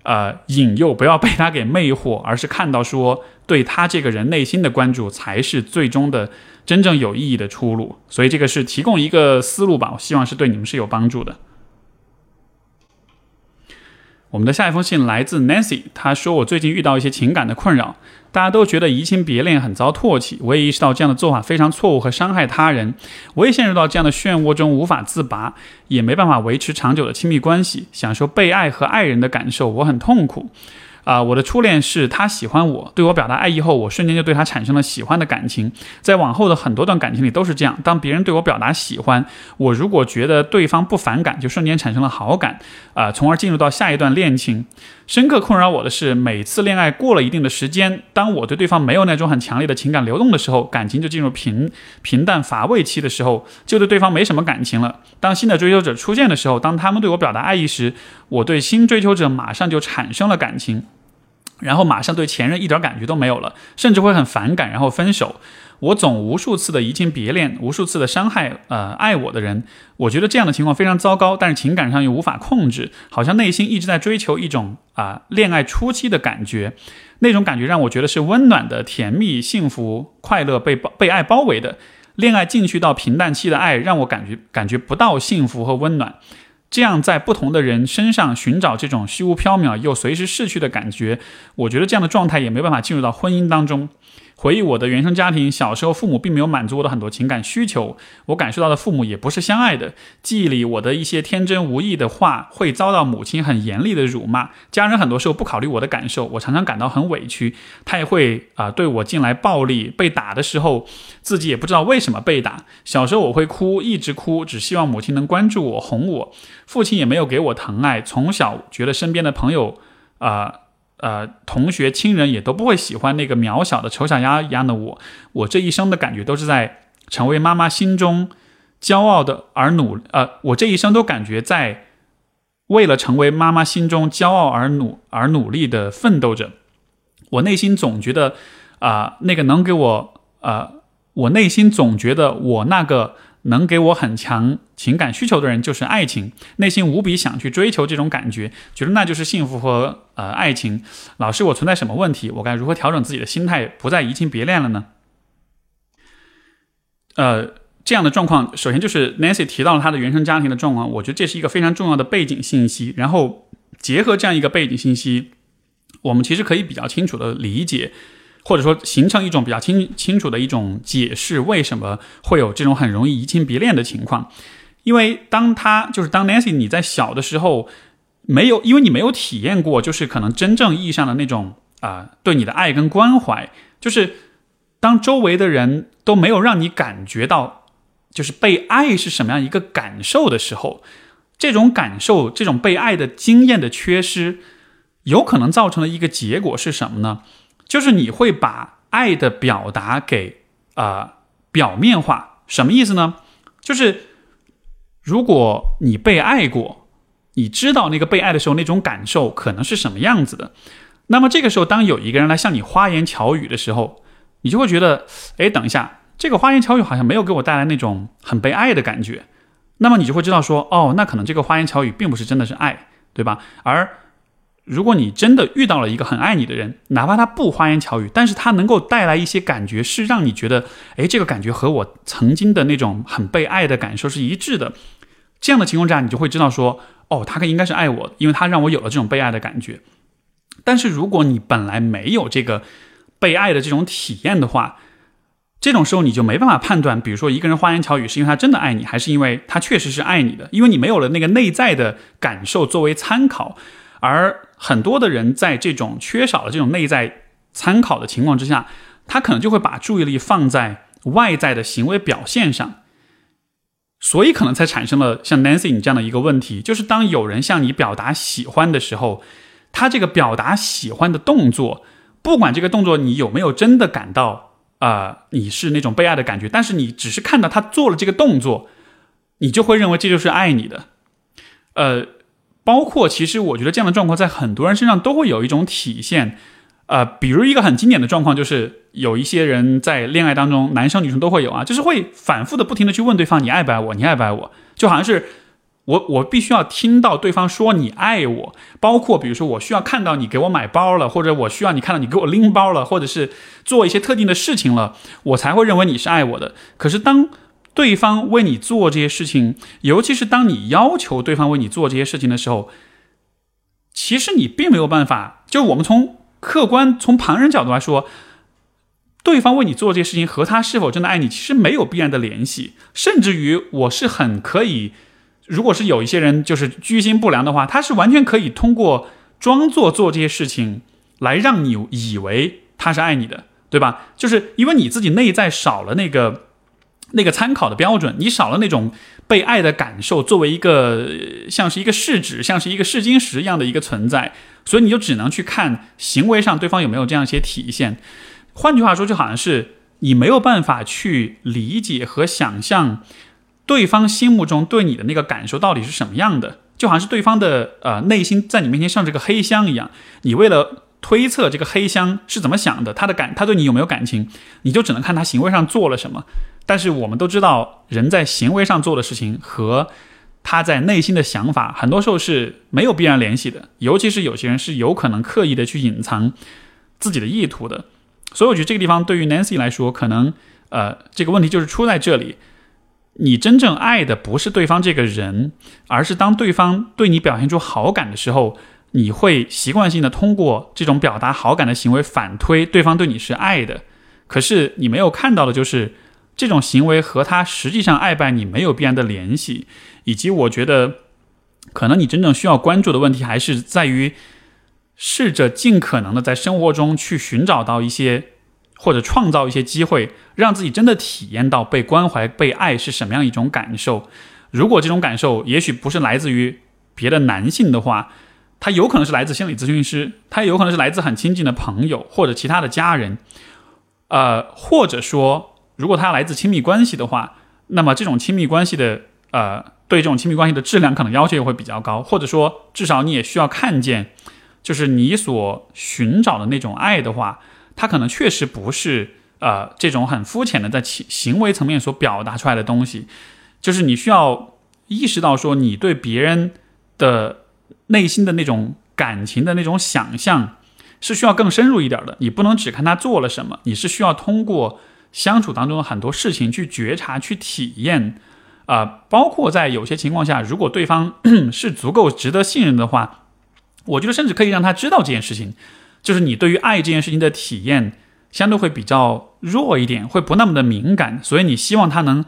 呃引诱，不要被他给魅惑，而是看到说对他这个人内心的关注才是最终的真正有意义的出路。所以这个是提供一个思路吧，我希望是对你们是有帮助的。我们的下一封信来自 Nancy，她说我最近遇到一些情感的困扰。大家都觉得移情别恋很遭唾弃，我也意识到这样的做法非常错误和伤害他人。我也陷入到这样的漩涡中无法自拔，也没办法维持长久的亲密关系。享受被爱和爱人的感受，我很痛苦。啊，我的初恋是他喜欢我，对我表达爱意后，我瞬间就对他产生了喜欢的感情。在往后的很多段感情里都是这样，当别人对我表达喜欢，我如果觉得对方不反感，就瞬间产生了好感，啊，从而进入到下一段恋情。深刻困扰我的是，每次恋爱过了一定的时间，当我对对方没有那种很强烈的情感流动的时候，感情就进入平平淡乏味期的时候，就对对方没什么感情了。当新的追求者出现的时候，当他们对我表达爱意时，我对新追求者马上就产生了感情。然后马上对前任一点感觉都没有了，甚至会很反感，然后分手。我总无数次的移情别恋，无数次的伤害，呃，爱我的人。我觉得这样的情况非常糟糕，但是情感上又无法控制，好像内心一直在追求一种啊恋爱初期的感觉，那种感觉让我觉得是温暖的、甜蜜、幸福、快乐，被被爱包围的。恋爱进去到平淡期的爱，让我感觉感觉不到幸福和温暖。这样在不同的人身上寻找这种虚无缥缈又随时逝去的感觉，我觉得这样的状态也没办法进入到婚姻当中。回忆我的原生家庭，小时候父母并没有满足我的很多情感需求，我感受到的父母也不是相爱的。记忆里我的一些天真无意的话，会遭到母亲很严厉的辱骂。家人很多时候不考虑我的感受，我常常感到很委屈。他也会啊对我进来暴力，被打的时候自己也不知道为什么被打。小时候我会哭，一直哭，只希望母亲能关注我，哄我。父亲也没有给我疼爱，从小觉得身边的朋友啊。呃，同学、亲人也都不会喜欢那个渺小的丑小鸭一样的我。我这一生的感觉都是在成为妈妈心中骄傲的而努呃，我这一生都感觉在为了成为妈妈心中骄傲而努而努力的奋斗着。我内心总觉得啊，那个能给我呃，我内心总觉得我那个。能给我很强情感需求的人就是爱情，内心无比想去追求这种感觉，觉得那就是幸福和呃爱情。老师，我存在什么问题？我该如何调整自己的心态，不再移情别恋了呢？呃，这样的状况，首先就是 Nancy 提到了他的原生家庭的状况，我觉得这是一个非常重要的背景信息。然后结合这样一个背景信息，我们其实可以比较清楚的理解。或者说形成一种比较清清楚的一种解释，为什么会有这种很容易移情别恋的情况？因为当他就是当 Nancy 你在小的时候没有，因为你没有体验过，就是可能真正意义上的那种啊对你的爱跟关怀，就是当周围的人都没有让你感觉到就是被爱是什么样一个感受的时候，这种感受，这种被爱的经验的缺失。有可能造成的一个结果是什么呢？就是你会把爱的表达给啊表面化。什么意思呢？就是如果你被爱过，你知道那个被爱的时候那种感受可能是什么样子的。那么这个时候，当有一个人来向你花言巧语的时候，你就会觉得，哎，等一下，这个花言巧语好像没有给我带来那种很被爱的感觉。那么你就会知道说，哦，那可能这个花言巧语并不是真的是爱，对吧？而如果你真的遇到了一个很爱你的人，哪怕他不花言巧语，但是他能够带来一些感觉，是让你觉得，哎，这个感觉和我曾经的那种很被爱的感受是一致的。这样的情况下，你就会知道说，哦，他应该是爱我，因为他让我有了这种被爱的感觉。但是如果你本来没有这个被爱的这种体验的话，这种时候你就没办法判断，比如说一个人花言巧语是因为他真的爱你，还是因为他确实是爱你的，因为你没有了那个内在的感受作为参考。而很多的人在这种缺少了这种内在参考的情况之下，他可能就会把注意力放在外在的行为表现上，所以可能才产生了像 Nancy 你这样的一个问题，就是当有人向你表达喜欢的时候，他这个表达喜欢的动作，不管这个动作你有没有真的感到啊你是那种被爱的感觉，但是你只是看到他做了这个动作，你就会认为这就是爱你的，呃。包括，其实我觉得这样的状况在很多人身上都会有一种体现，呃，比如一个很经典的状况就是有一些人在恋爱当中，男生女生都会有啊，就是会反复的不停的去问对方你爱不爱我，你爱不爱我，就好像是我我必须要听到对方说你爱我，包括比如说我需要看到你给我买包了，或者我需要你看到你给我拎包了，或者是做一些特定的事情了，我才会认为你是爱我的。可是当对方为你做这些事情，尤其是当你要求对方为你做这些事情的时候，其实你并没有办法。就我们从客观、从旁人角度来说，对方为你做这些事情和他是否真的爱你，其实没有必然的联系。甚至于，我是很可以，如果是有一些人就是居心不良的话，他是完全可以通过装作做这些事情来让你以为他是爱你的，对吧？就是因为你自己内在少了那个。那个参考的标准，你少了那种被爱的感受，作为一个像是一个试纸，像是一个试金石一样的一个存在，所以你就只能去看行为上对方有没有这样一些体现。换句话说，就好像是你没有办法去理解和想象对方心目中对你的那个感受到底是什么样的，就好像是对方的呃内心在你面前像这个黑箱一样，你为了。推测这个黑箱是怎么想的，他的感，他对你有没有感情，你就只能看他行为上做了什么。但是我们都知道，人在行为上做的事情和他在内心的想法，很多时候是没有必然联系的。尤其是有些人是有可能刻意的去隐藏自己的意图的。所以我觉得这个地方对于 Nancy 来说，可能呃这个问题就是出在这里：你真正爱的不是对方这个人，而是当对方对你表现出好感的时候。你会习惯性的通过这种表达好感的行为反推对方对你是爱的，可是你没有看到的就是这种行为和他实际上爱不爱你没有必然的联系，以及我觉得可能你真正需要关注的问题还是在于试着尽可能的在生活中去寻找到一些或者创造一些机会，让自己真的体验到被关怀、被爱是什么样一种感受。如果这种感受也许不是来自于别的男性的话。他有可能是来自心理咨询师，他有可能是来自很亲近的朋友或者其他的家人，呃，或者说，如果他来自亲密关系的话，那么这种亲密关系的呃，对这种亲密关系的质量可能要求也会比较高，或者说，至少你也需要看见，就是你所寻找的那种爱的话，它可能确实不是呃这种很肤浅的在行行为层面所表达出来的东西，就是你需要意识到说，你对别人的。内心的那种感情的那种想象，是需要更深入一点的。你不能只看他做了什么，你是需要通过相处当中的很多事情去觉察、去体验。啊，包括在有些情况下，如果对方 是足够值得信任的话，我觉得甚至可以让他知道这件事情，就是你对于爱这件事情的体验相对会比较弱一点，会不那么的敏感，所以你希望他能。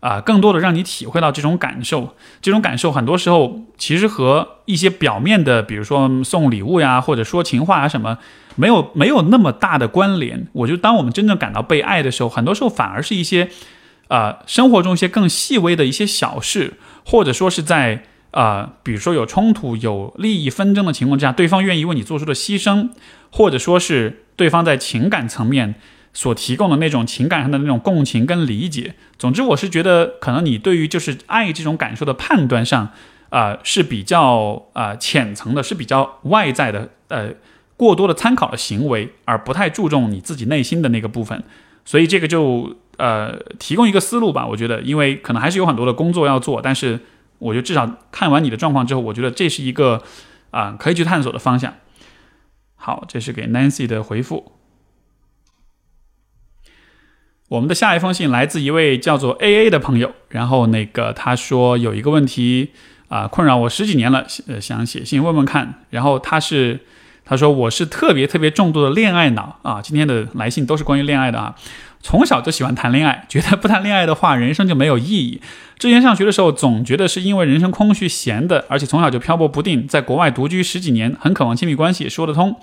啊，更多的让你体会到这种感受，这种感受很多时候其实和一些表面的，比如说送礼物呀，或者说情话啊什么，没有没有那么大的关联。我觉得，当我们真正感到被爱的时候，很多时候反而是一些，呃，生活中一些更细微的一些小事，或者说是在啊，比如说有冲突、有利益纷争的情况之下，对方愿意为你做出的牺牲，或者说是对方在情感层面所提供的那种情感上的那种共情跟理解。总之，我是觉得可能你对于就是爱这种感受的判断上，啊是比较啊浅层的，是比较外在的，呃，过多的参考的行为，而不太注重你自己内心的那个部分。所以这个就呃提供一个思路吧，我觉得，因为可能还是有很多的工作要做，但是我觉得至少看完你的状况之后，我觉得这是一个啊可以去探索的方向。好，这是给 Nancy 的回复。我们的下一封信来自一位叫做 A A 的朋友，然后那个他说有一个问题啊困扰我十几年了，呃想写信问问看，然后他是。他说：“我是特别特别重度的恋爱脑啊！今天的来信都是关于恋爱的啊。从小就喜欢谈恋爱，觉得不谈恋爱的话，人生就没有意义。之前上学的时候，总觉得是因为人生空虚闲的，而且从小就漂泊不定，在国外独居十几年，很渴望亲密关系，说得通。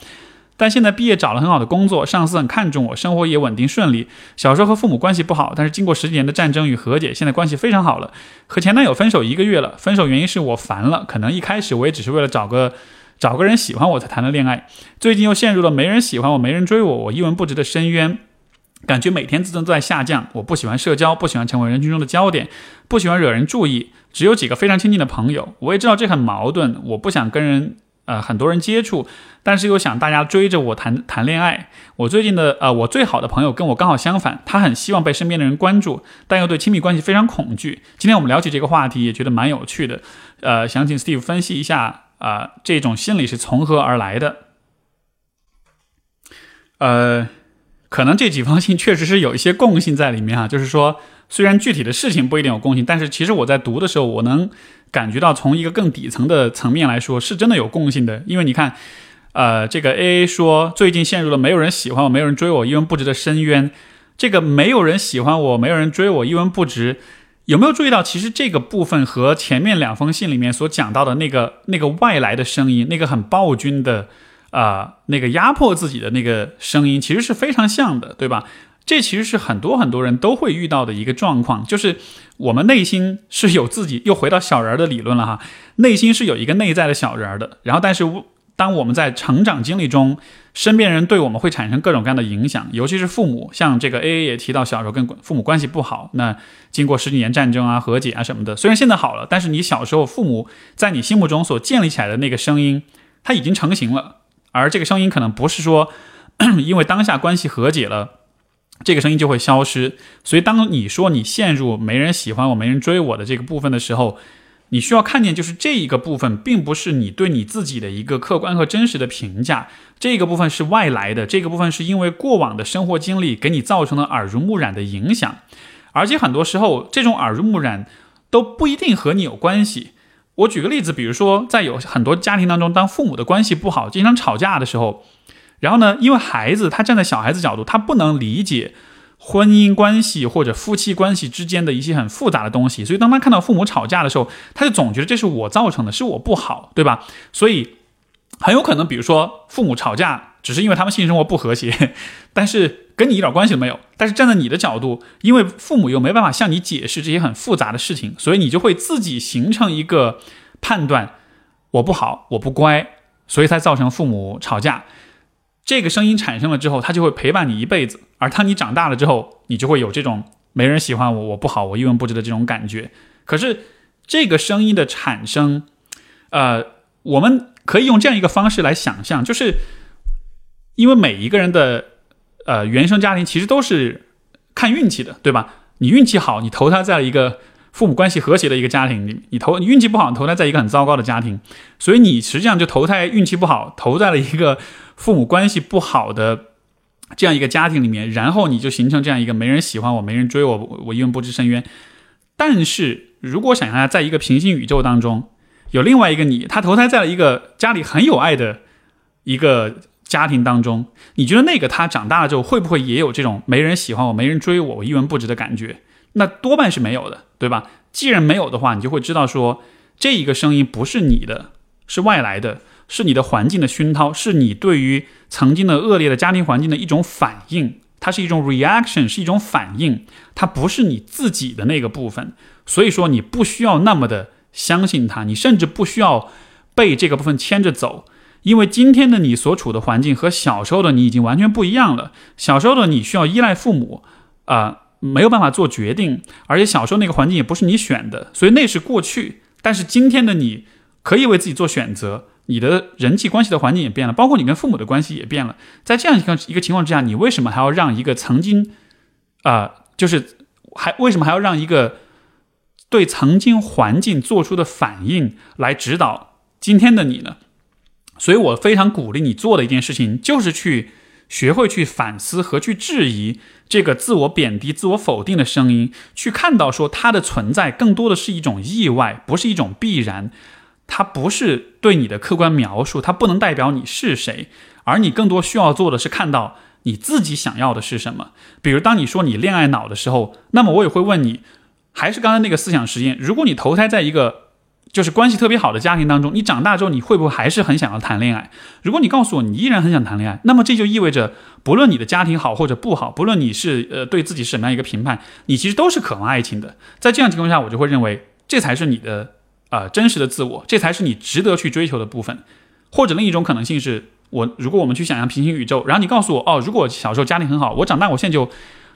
但现在毕业找了很好的工作，上司很看重我，生活也稳定顺利。小时候和父母关系不好，但是经过十几年的战争与和解，现在关系非常好了。和前男友分手一个月了，分手原因是我烦了，可能一开始我也只是为了找个。”找个人喜欢我才谈的恋爱，最近又陷入了没人喜欢我、没人追我、我一文不值的深渊，感觉每天自尊都在下降。我不喜欢社交，不喜欢成为人群中的焦点，不喜欢惹人注意，只有几个非常亲近的朋友。我也知道这很矛盾，我不想跟人呃很多人接触，但是又想大家追着我谈谈恋爱。我最近的呃我最好的朋友跟我刚好相反，他很希望被身边的人关注，但又对亲密关系非常恐惧。今天我们聊起这个话题，也觉得蛮有趣的。呃，想请 Steve 分析一下。啊，这种心理是从何而来的？呃，可能这几封信确实是有一些共性在里面哈。就是说，虽然具体的事情不一定有共性，但是其实我在读的时候，我能感觉到从一个更底层的层面来说，是真的有共性的。因为你看，呃，这个 A A 说最近陷入了没有人喜欢我、没有人追我、一文不值的深渊。这个没有人喜欢我、没有人追我、一文不值。有没有注意到，其实这个部分和前面两封信里面所讲到的那个那个外来的声音，那个很暴君的，啊，那个压迫自己的那个声音，其实是非常像的，对吧？这其实是很多很多人都会遇到的一个状况，就是我们内心是有自己，又回到小人的理论了哈，内心是有一个内在的小人的，然后但是。当我们在成长经历中，身边人对我们会产生各种各样的影响，尤其是父母。像这个 A A 也提到，小时候跟父母关系不好，那经过十几年战争啊、和解啊什么的，虽然现在好了，但是你小时候父母在你心目中所建立起来的那个声音，它已经成型了。而这个声音可能不是说，因为当下关系和解了，这个声音就会消失。所以，当你说你陷入没人喜欢我、没人追我的这个部分的时候，你需要看见，就是这一个部分，并不是你对你自己的一个客观和真实的评价，这个部分是外来的，这个部分是因为过往的生活经历给你造成的耳濡目染的影响，而且很多时候这种耳濡目染都不一定和你有关系。我举个例子，比如说在有很多家庭当中，当父母的关系不好，经常吵架的时候，然后呢，因为孩子他站在小孩子角度，他不能理解。婚姻关系或者夫妻关系之间的一些很复杂的东西，所以当他看到父母吵架的时候，他就总觉得这是我造成的，是我不好，对吧？所以很有可能，比如说父母吵架，只是因为他们性生活不和谐，但是跟你一点关系都没有。但是站在你的角度，因为父母又没办法向你解释这些很复杂的事情，所以你就会自己形成一个判断：我不好，我不乖，所以才造成父母吵架。这个声音产生了之后，它就会陪伴你一辈子。而当你长大了之后，你就会有这种没人喜欢我，我不好，我一文不值的这种感觉。可是这个声音的产生，呃，我们可以用这样一个方式来想象，就是因为每一个人的呃原生家庭其实都是看运气的，对吧？你运气好，你投胎在了一个父母关系和谐的一个家庭里；你投你运气不好，投胎在一个很糟糕的家庭，所以你实际上就投胎运气不好，投在了一个。父母关系不好的这样一个家庭里面，然后你就形成这样一个没人喜欢我、没人追我、我一文不值深渊。但是如果想象，在一个平行宇宙当中，有另外一个你，他投胎在了一个家里很有爱的一个家庭当中，你觉得那个他长大了之后，会不会也有这种没人喜欢我、没人追我、我一文不值的感觉？那多半是没有的，对吧？既然没有的话，你就会知道说，这一个声音不是你的，是外来的。是你的环境的熏陶，是你对于曾经的恶劣的家庭环境的一种反应，它是一种 reaction，是一种反应，它不是你自己的那个部分。所以说，你不需要那么的相信它，你甚至不需要被这个部分牵着走，因为今天的你所处的环境和小时候的你已经完全不一样了。小时候的你需要依赖父母，啊，没有办法做决定，而且小时候那个环境也不是你选的，所以那是过去。但是今天的你可以为自己做选择，你的人际关系的环境也变了，包括你跟父母的关系也变了。在这样一个一个情况之下，你为什么还要让一个曾经，啊，就是还为什么还要让一个？对曾经环境做出的反应来指导今天的你呢？所以我非常鼓励你做的一件事情，就是去学会去反思和去质疑这个自我贬低、自我否定的声音，去看到说它的存在更多的是一种意外，不是一种必然。它不是对你的客观描述，它不能代表你是谁。而你更多需要做的是看到你自己想要的是什么。比如，当你说你恋爱脑的时候，那么我也会问你。还是刚才那个思想实验，如果你投胎在一个就是关系特别好的家庭当中，你长大之后你会不会还是很想要谈恋爱？如果你告诉我你依然很想谈恋爱，那么这就意味着不论你的家庭好或者不好，不论你是呃对自己什么样一个评判，你其实都是渴望爱情的。在这样情况下，我就会认为这才是你的呃真实的自我，这才是你值得去追求的部分。或者另一种可能性是，我如果我们去想象平行宇宙，然后你告诉我哦，如果小时候家庭很好，我长大我现在就。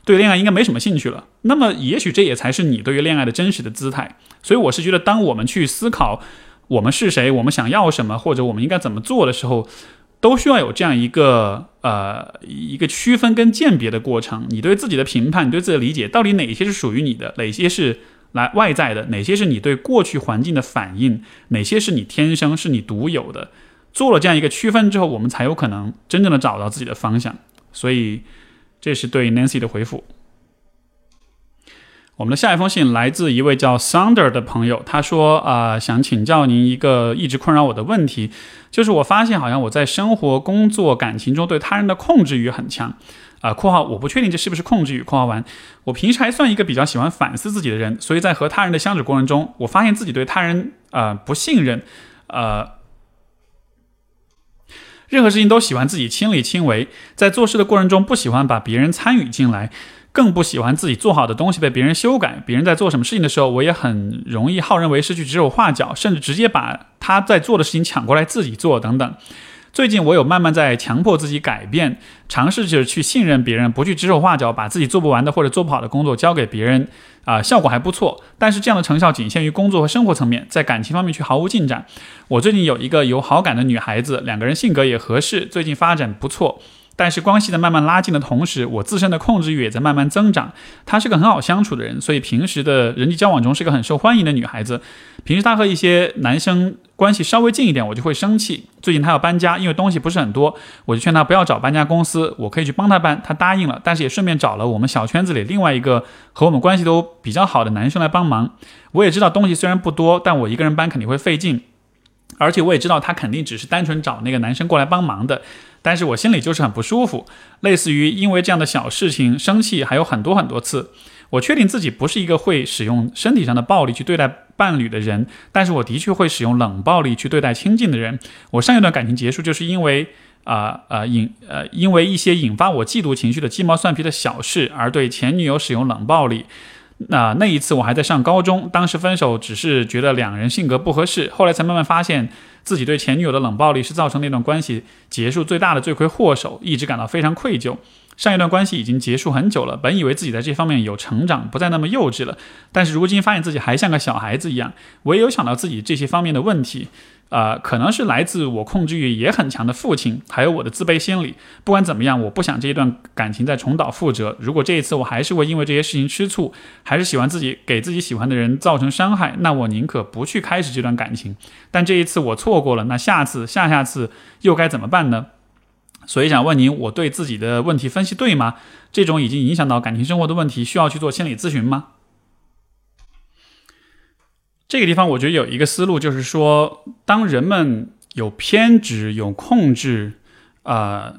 对恋爱应该没什么兴趣了，那么也许这也才是你对于恋爱的真实的姿态。所以我是觉得，当我们去思考我们是谁，我们想要什么，或者我们应该怎么做的时候，都需要有这样一个呃一个区分跟鉴别的过程。你对自己的评判，你对自己的理解，到底哪些是属于你的，哪些是来外在的，哪些是你对过去环境的反应，哪些是你天生是你独有的。做了这样一个区分之后，我们才有可能真正的找到自己的方向。所以。这是对 Nancy 的回复。我们的下一封信来自一位叫 Sander 的朋友，他说：“啊，想请教您一个一直困扰我的问题，就是我发现好像我在生活、工作、感情中对他人的控制欲很强。啊，括号我不确定这是不是控制欲。括号完，我平时还算一个比较喜欢反思自己的人，所以在和他人的相处过程中，我发现自己对他人啊不信任，呃。”任何事情都喜欢自己亲力亲为，在做事的过程中不喜欢把别人参与进来，更不喜欢自己做好的东西被别人修改。别人在做什么事情的时候，我也很容易好人为师去指手画脚，甚至直接把他在做的事情抢过来自己做等等。最近我有慢慢在强迫自己改变，尝试着去信任别人，不去指手画脚，把自己做不完的或者做不好的工作交给别人。啊，效果还不错，但是这样的成效仅限于工作和生活层面，在感情方面却毫无进展。我最近有一个有好感的女孩子，两个人性格也合适，最近发展不错。但是关系在慢慢拉近的同时，我自身的控制欲也在慢慢增长。她是个很好相处的人，所以平时的人际交往中是个很受欢迎的女孩子。平时她和一些男生关系稍微近一点，我就会生气。最近她要搬家，因为东西不是很多，我就劝她不要找搬家公司，我可以去帮她搬。她答应了，但是也顺便找了我们小圈子里另外一个和我们关系都比较好的男生来帮忙。我也知道东西虽然不多，但我一个人搬肯定会费劲，而且我也知道她肯定只是单纯找那个男生过来帮忙的。但是我心里就是很不舒服，类似于因为这样的小事情生气还有很多很多次。我确定自己不是一个会使用身体上的暴力去对待伴侣的人，但是我的确会使用冷暴力去对待亲近的人。我上一段感情结束就是因为啊呃引呃因为一些引发我嫉妒情绪的鸡毛蒜皮的小事而对前女友使用冷暴力。那那一次我还在上高中，当时分手只是觉得两人性格不合适，后来才慢慢发现自己对前女友的冷暴力是造成那段关系结束最大的罪魁祸首，一直感到非常愧疚。上一段关系已经结束很久了，本以为自己在这方面有成长，不再那么幼稚了，但是如今发现自己还像个小孩子一样。唯有想到自己这些方面的问题。啊，可能是来自我控制欲也很强的父亲，还有我的自卑心理。不管怎么样，我不想这一段感情再重蹈覆辙。如果这一次我还是会因为这些事情吃醋，还是喜欢自己给自己喜欢的人造成伤害，那我宁可不去开始这段感情。但这一次我错过了，那下次、下下次又该怎么办呢？所以想问您，我对自己的问题分析对吗？这种已经影响到感情生活的问题，需要去做心理咨询吗？这个地方，我觉得有一个思路，就是说，当人们有偏执、有控制，啊，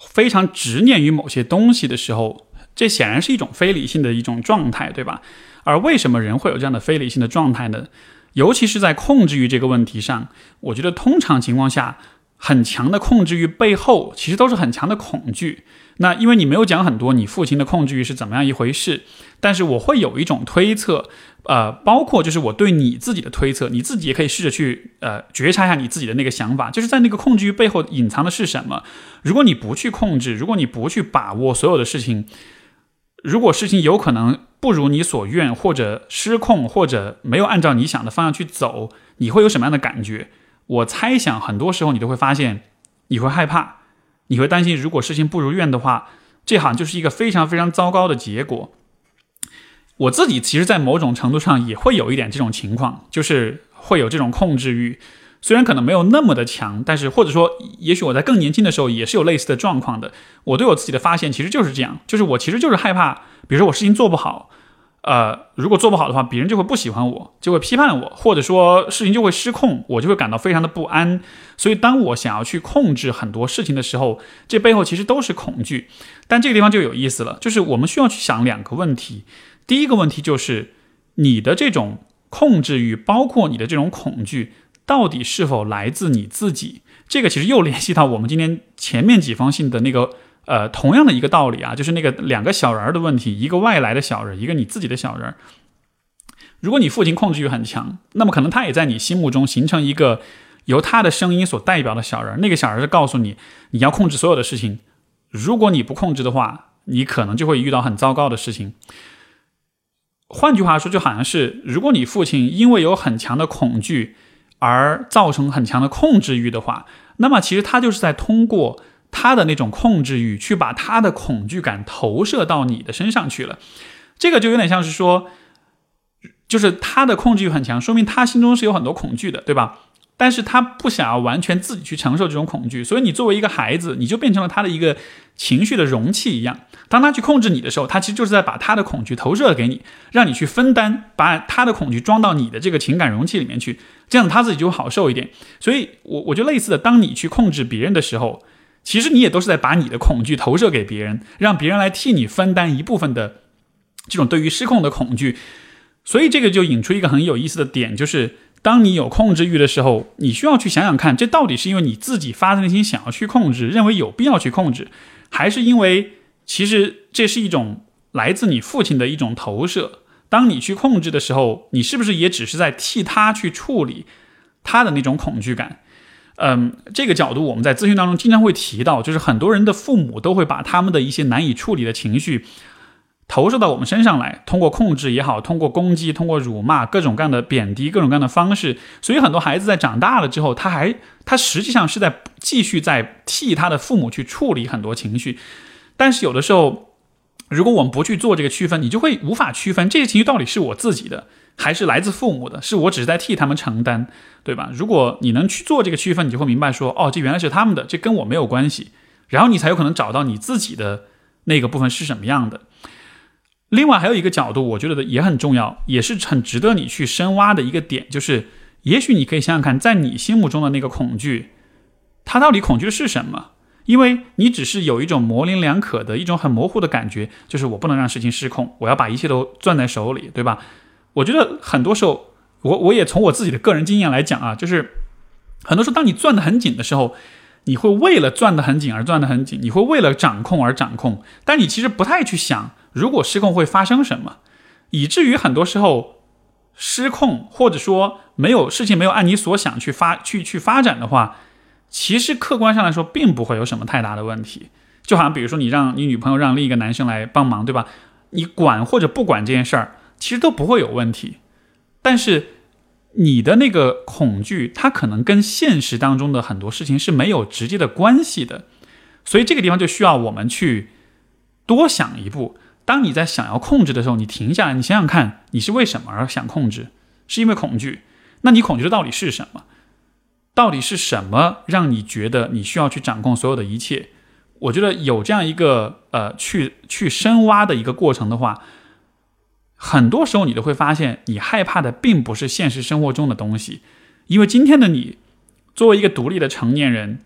非常执念于某些东西的时候，这显然是一种非理性的一种状态，对吧？而为什么人会有这样的非理性的状态呢？尤其是在控制欲这个问题上，我觉得通常情况下，很强的控制欲背后，其实都是很强的恐惧。那因为你没有讲很多你父亲的控制欲是怎么样一回事，但是我会有一种推测，呃，包括就是我对你自己的推测，你自己也可以试着去呃觉察一下你自己的那个想法，就是在那个控制欲背后隐藏的是什么。如果你不去控制，如果你不去把握所有的事情，如果事情有可能不如你所愿，或者失控，或者没有按照你想的方向去走，你会有什么样的感觉？我猜想很多时候你都会发现，你会害怕。你会担心，如果事情不如愿的话，这好像就是一个非常非常糟糕的结果。我自己其实，在某种程度上也会有一点这种情况，就是会有这种控制欲，虽然可能没有那么的强，但是或者说，也许我在更年轻的时候也是有类似的状况的。我对我自己的发现其实就是这样，就是我其实就是害怕，比如说我事情做不好。呃，如果做不好的话，别人就会不喜欢我，就会批判我，或者说事情就会失控，我就会感到非常的不安。所以，当我想要去控制很多事情的时候，这背后其实都是恐惧。但这个地方就有意思了，就是我们需要去想两个问题。第一个问题就是，你的这种控制欲，包括你的这种恐惧，到底是否来自你自己？这个其实又联系到我们今天前面几封信的那个。呃，同样的一个道理啊，就是那个两个小人儿的问题，一个外来的小人，一个你自己的小人。如果你父亲控制欲很强，那么可能他也在你心目中形成一个由他的声音所代表的小人。那个小人是告诉你，你要控制所有的事情。如果你不控制的话，你可能就会遇到很糟糕的事情。换句话说，就好像是如果你父亲因为有很强的恐惧而造成很强的控制欲的话，那么其实他就是在通过。他的那种控制欲，去把他的恐惧感投射到你的身上去了，这个就有点像是说，就是他的控制欲很强，说明他心中是有很多恐惧的，对吧？但是他不想要完全自己去承受这种恐惧，所以你作为一个孩子，你就变成了他的一个情绪的容器一样。当他去控制你的时候，他其实就是在把他的恐惧投射给你，让你去分担，把他的恐惧装到你的这个情感容器里面去，这样他自己就好受一点。所以，我我就类似的，当你去控制别人的时候。其实你也都是在把你的恐惧投射给别人，让别人来替你分担一部分的这种对于失控的恐惧。所以这个就引出一个很有意思的点，就是当你有控制欲的时候，你需要去想想看，这到底是因为你自己发自内心想要去控制，认为有必要去控制，还是因为其实这是一种来自你父亲的一种投射？当你去控制的时候，你是不是也只是在替他去处理他的那种恐惧感？嗯，这个角度我们在咨询当中经常会提到，就是很多人的父母都会把他们的一些难以处理的情绪投射到我们身上来，通过控制也好，通过攻击，通过辱骂，各种各样的贬低，各种各样的方式。所以很多孩子在长大了之后，他还他实际上是在继续在替他的父母去处理很多情绪。但是有的时候，如果我们不去做这个区分，你就会无法区分这些情绪到底是我自己的。还是来自父母的，是我只是在替他们承担，对吧？如果你能去做这个区分，你就会明白说，哦，这原来是他们的，这跟我没有关系。然后你才有可能找到你自己的那个部分是什么样的。另外还有一个角度，我觉得也很重要，也是很值得你去深挖的一个点，就是也许你可以想想看，在你心目中的那个恐惧，它到底恐惧的是什么？因为你只是有一种模棱两可的一种很模糊的感觉，就是我不能让事情失控，我要把一切都攥在手里，对吧？我觉得很多时候，我我也从我自己的个人经验来讲啊，就是很多时候，当你攥得很紧的时候，你会为了攥得很紧而攥得很紧，你会为了掌控而掌控，但你其实不太去想，如果失控会发生什么，以至于很多时候失控或者说没有事情没有按你所想去发去去发展的话，其实客观上来说并不会有什么太大的问题。就好像比如说你让你女朋友让另一个男生来帮忙，对吧？你管或者不管这件事儿。其实都不会有问题，但是你的那个恐惧，它可能跟现实当中的很多事情是没有直接的关系的，所以这个地方就需要我们去多想一步。当你在想要控制的时候，你停下来，你想想看，你是为什么而想控制？是因为恐惧？那你恐惧的到底是什么？到底是什么让你觉得你需要去掌控所有的一切？我觉得有这样一个呃，去去深挖的一个过程的话。很多时候，你都会发现，你害怕的并不是现实生活中的东西，因为今天的你，作为一个独立的成年人，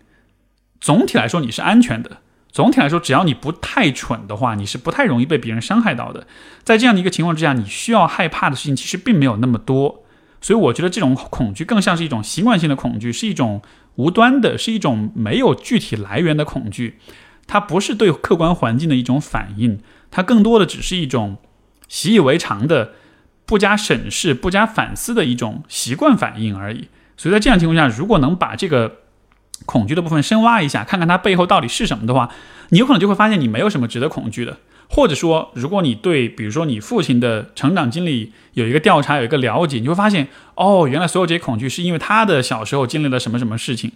总体来说你是安全的。总体来说，只要你不太蠢的话，你是不太容易被别人伤害到的。在这样的一个情况之下，你需要害怕的事情其实并没有那么多。所以，我觉得这种恐惧更像是一种习惯性的恐惧，是一种无端的，是一种没有具体来源的恐惧。它不是对客观环境的一种反应，它更多的只是一种习以为常的、不加审视、不加反思的一种习惯反应而已。所以在这样情况下，如果能把这个恐惧的部分深挖一下，看看它背后到底是什么的话，你有可能就会发现你没有什么值得恐惧的。或者说，如果你对比如说你父亲的成长经历有一个调查、有一个了解，你会发现，哦，原来所有这些恐惧是因为他的小时候经历了什么什么事情。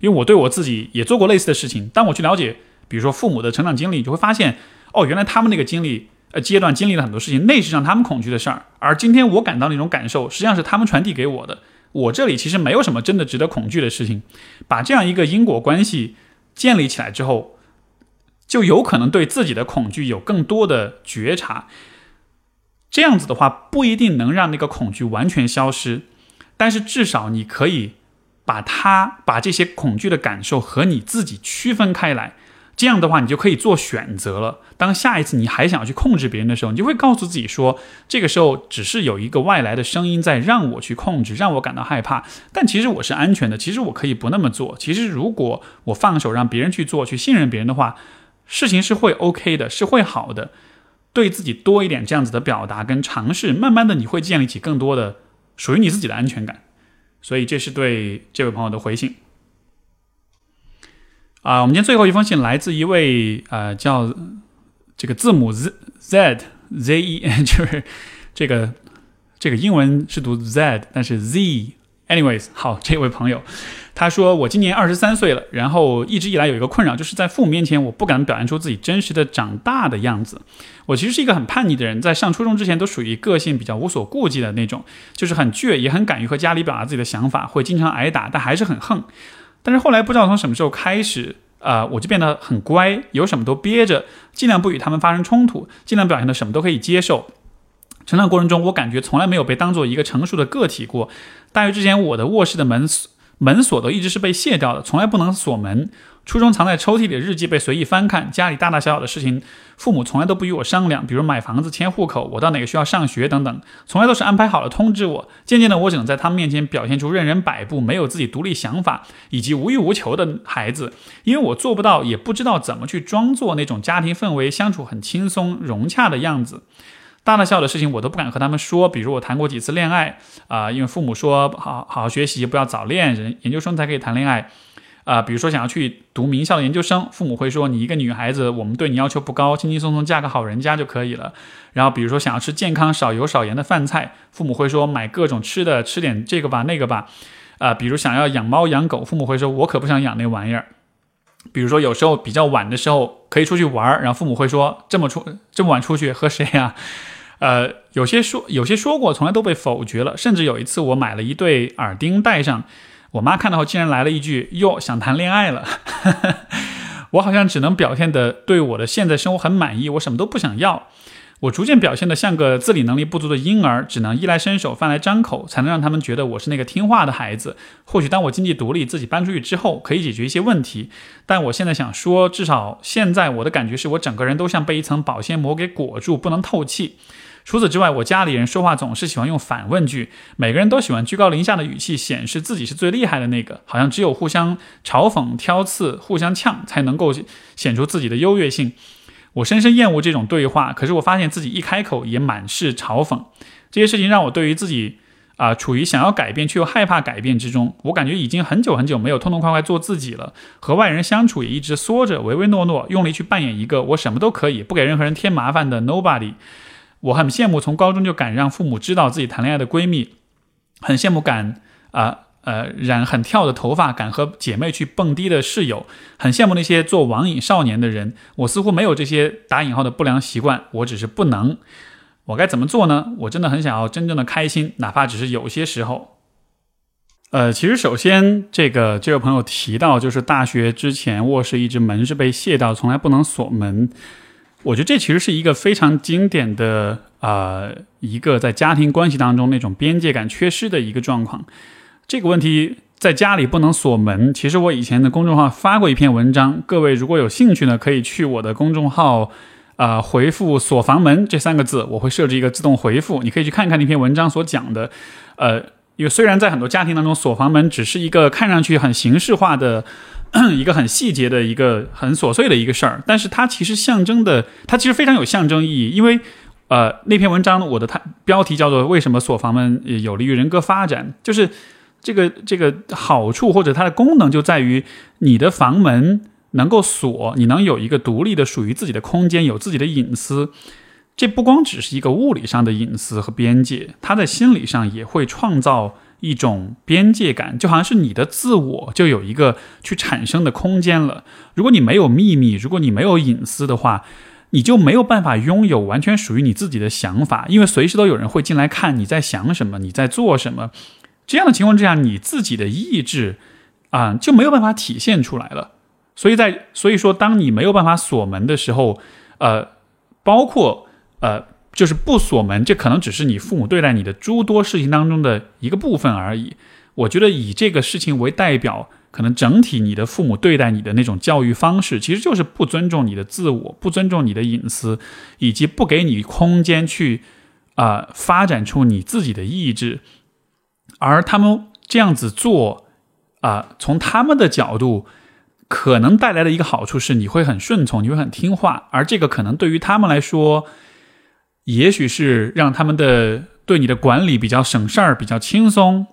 因为我对我自己也做过类似的事情，当我去了解。比如说父母的成长经历，就会发现，哦，原来他们那个经历，呃，阶段经历了很多事情，那是让他们恐惧的事儿。而今天我感到那种感受，实际上是他们传递给我的。我这里其实没有什么真的值得恐惧的事情。把这样一个因果关系建立起来之后，就有可能对自己的恐惧有更多的觉察。这样子的话，不一定能让那个恐惧完全消失，但是至少你可以把它把这些恐惧的感受和你自己区分开来。这样的话，你就可以做选择了。当下一次你还想要去控制别人的时候，你就会告诉自己说，这个时候只是有一个外来的声音在让我去控制，让我感到害怕。但其实我是安全的，其实我可以不那么做。其实如果我放手让别人去做，去信任别人的话，事情是会 OK 的，是会好的。对自己多一点这样子的表达跟尝试，慢慢的你会建立起更多的属于你自己的安全感。所以这是对这位朋友的回信。啊，我们今天最后一封信来自一位呃叫这个字母 Z Z Z E，就是这个这个英文是读 Z，但是 Z。Anyways，好，这位朋友他说我今年二十三岁了，然后一直以来有一个困扰，就是在父母面前我不敢表现出自己真实的长大的样子。我其实是一个很叛逆的人，在上初中之前都属于个性比较无所顾忌的那种，就是很倔，也很敢于和家里表达自己的想法，会经常挨打，但还是很横。但是后来不知道从什么时候开始，呃，我就变得很乖，有什么都憋着，尽量不与他们发生冲突，尽量表现的什么都可以接受。成长过程中，我感觉从来没有被当做一个成熟的个体过。大约之前，我的卧室的门锁门锁都一直是被卸掉的，从来不能锁门。初中藏在抽屉里的日记被随意翻看，家里大大小小的事情，父母从来都不与我商量，比如买房子、迁户口、我到哪个学校上学等等，从来都是安排好了通知我。渐渐的，我只能在他们面前表现出任人摆布、没有自己独立想法以及无欲无求的孩子，因为我做不到，也不知道怎么去装作那种家庭氛围相处很轻松融洽的样子。大大小小的事情我都不敢和他们说，比如我谈过几次恋爱啊，因为父母说好好好学习，不要早恋，人研究生才可以谈恋爱。啊，比如说想要去读名校的研究生，父母会说你一个女孩子，我们对你要求不高，轻轻松松嫁个好人家就可以了。然后比如说想要吃健康、少油少盐的饭菜，父母会说买各种吃的，吃点这个吧那个吧。啊，比如想要养猫养狗，父母会说我可不想养那玩意儿。比如说有时候比较晚的时候可以出去玩，然后父母会说这么出这么晚出去和谁呀？呃，有些说有些说过，从来都被否决了。甚至有一次我买了一对耳钉戴上。我妈看到后竟然来了一句：“哟，想谈恋爱了。”我好像只能表现的对我的现在生活很满意，我什么都不想要。我逐渐表现的像个自理能力不足的婴儿，只能衣来伸手、饭来张口，才能让他们觉得我是那个听话的孩子。或许当我经济独立，自己搬出去之后，可以解决一些问题。但我现在想说，至少现在我的感觉是我整个人都像被一层保鲜膜给裹住，不能透气。除此之外，我家里人说话总是喜欢用反问句，每个人都喜欢居高临下的语气，显示自己是最厉害的那个，好像只有互相嘲讽、挑刺、互相呛，才能够显出自己的优越性。我深深厌恶这种对话，可是我发现自己一开口也满是嘲讽。这些事情让我对于自己啊，处于想要改变却又害怕改变之中。我感觉已经很久很久没有痛痛快快做自己了，和外人相处也一直缩着、唯唯诺诺，用力去扮演一个我什么都可以、不给任何人添麻烦的 nobody。我很羡慕从高中就敢让父母知道自己谈恋爱的闺蜜，很羡慕敢啊呃染很跳的头发，敢和姐妹去蹦迪的室友，很羡慕那些做网瘾少年的人。我似乎没有这些打引号的不良习惯，我只是不能。我该怎么做呢？我真的很想要真正的开心，哪怕只是有些时候。呃，其实首先这个这位朋友提到，就是大学之前卧室一直门是被卸掉，从来不能锁门。我觉得这其实是一个非常经典的啊，一个在家庭关系当中那种边界感缺失的一个状况。这个问题在家里不能锁门。其实我以前的公众号发过一篇文章，各位如果有兴趣呢，可以去我的公众号啊回复“锁房门”这三个字，我会设置一个自动回复，你可以去看看那篇文章所讲的。呃，因为虽然在很多家庭当中，锁房门只是一个看上去很形式化的、一个很细节的一个很琐碎的一个事儿，但是它其实象征的，它其实非常有象征意义。因为，呃，那篇文章我的它标题叫做“为什么锁房门有利于人格发展”，就是这个这个好处或者它的功能就在于你的房门能够锁，你能有一个独立的属于自己的空间，有自己的隐私。这不光只是一个物理上的隐私和边界，它在心理上也会创造一种边界感，就好像是你的自我就有一个去产生的空间了。如果你没有秘密，如果你没有隐私的话，你就没有办法拥有完全属于你自己的想法，因为随时都有人会进来看你在想什么，你在做什么。这样的情况之下，你自己的意志啊就没有办法体现出来了。所以在所以说，当你没有办法锁门的时候，呃，包括。呃，就是不锁门，这可能只是你父母对待你的诸多事情当中的一个部分而已。我觉得以这个事情为代表，可能整体你的父母对待你的那种教育方式，其实就是不尊重你的自我，不尊重你的隐私，以及不给你空间去啊发展出你自己的意志。而他们这样子做啊，从他们的角度，可能带来的一个好处是你会很顺从，你会很听话，而这个可能对于他们来说。也许是让他们的对你的管理比较省事儿、比较轻松，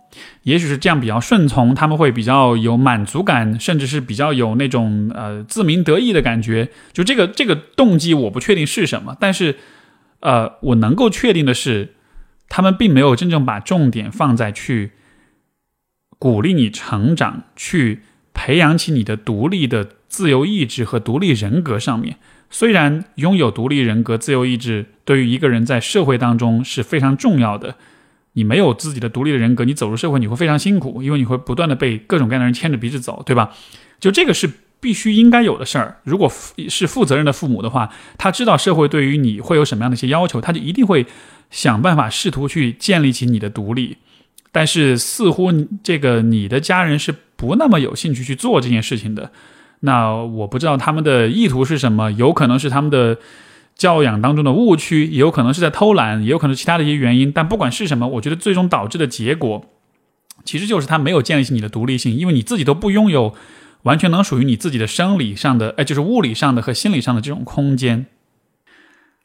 也许是这样比较顺从，他们会比较有满足感，甚至是比较有那种呃自鸣得意的感觉。就这个这个动机，我不确定是什么，但是呃，我能够确定的是，他们并没有真正把重点放在去鼓励你成长、去培养起你的独立的自由意志和独立人格上面。虽然拥有独立人格、自由意志对于一个人在社会当中是非常重要的，你没有自己的独立的人格，你走入社会你会非常辛苦，因为你会不断的被各种各样的人牵着鼻子走，对吧？就这个是必须应该有的事儿。如果是负责任的父母的话，他知道社会对于你会有什么样的一些要求，他就一定会想办法试图去建立起你的独立。但是似乎这个你的家人是不那么有兴趣去做这件事情的。那我不知道他们的意图是什么，有可能是他们的教养当中的误区，也有可能是在偷懒，也有可能其他的一些原因。但不管是什么，我觉得最终导致的结果，其实就是他没有建立起你的独立性，因为你自己都不拥有完全能属于你自己的生理上的，哎，就是物理上的和心理上的这种空间。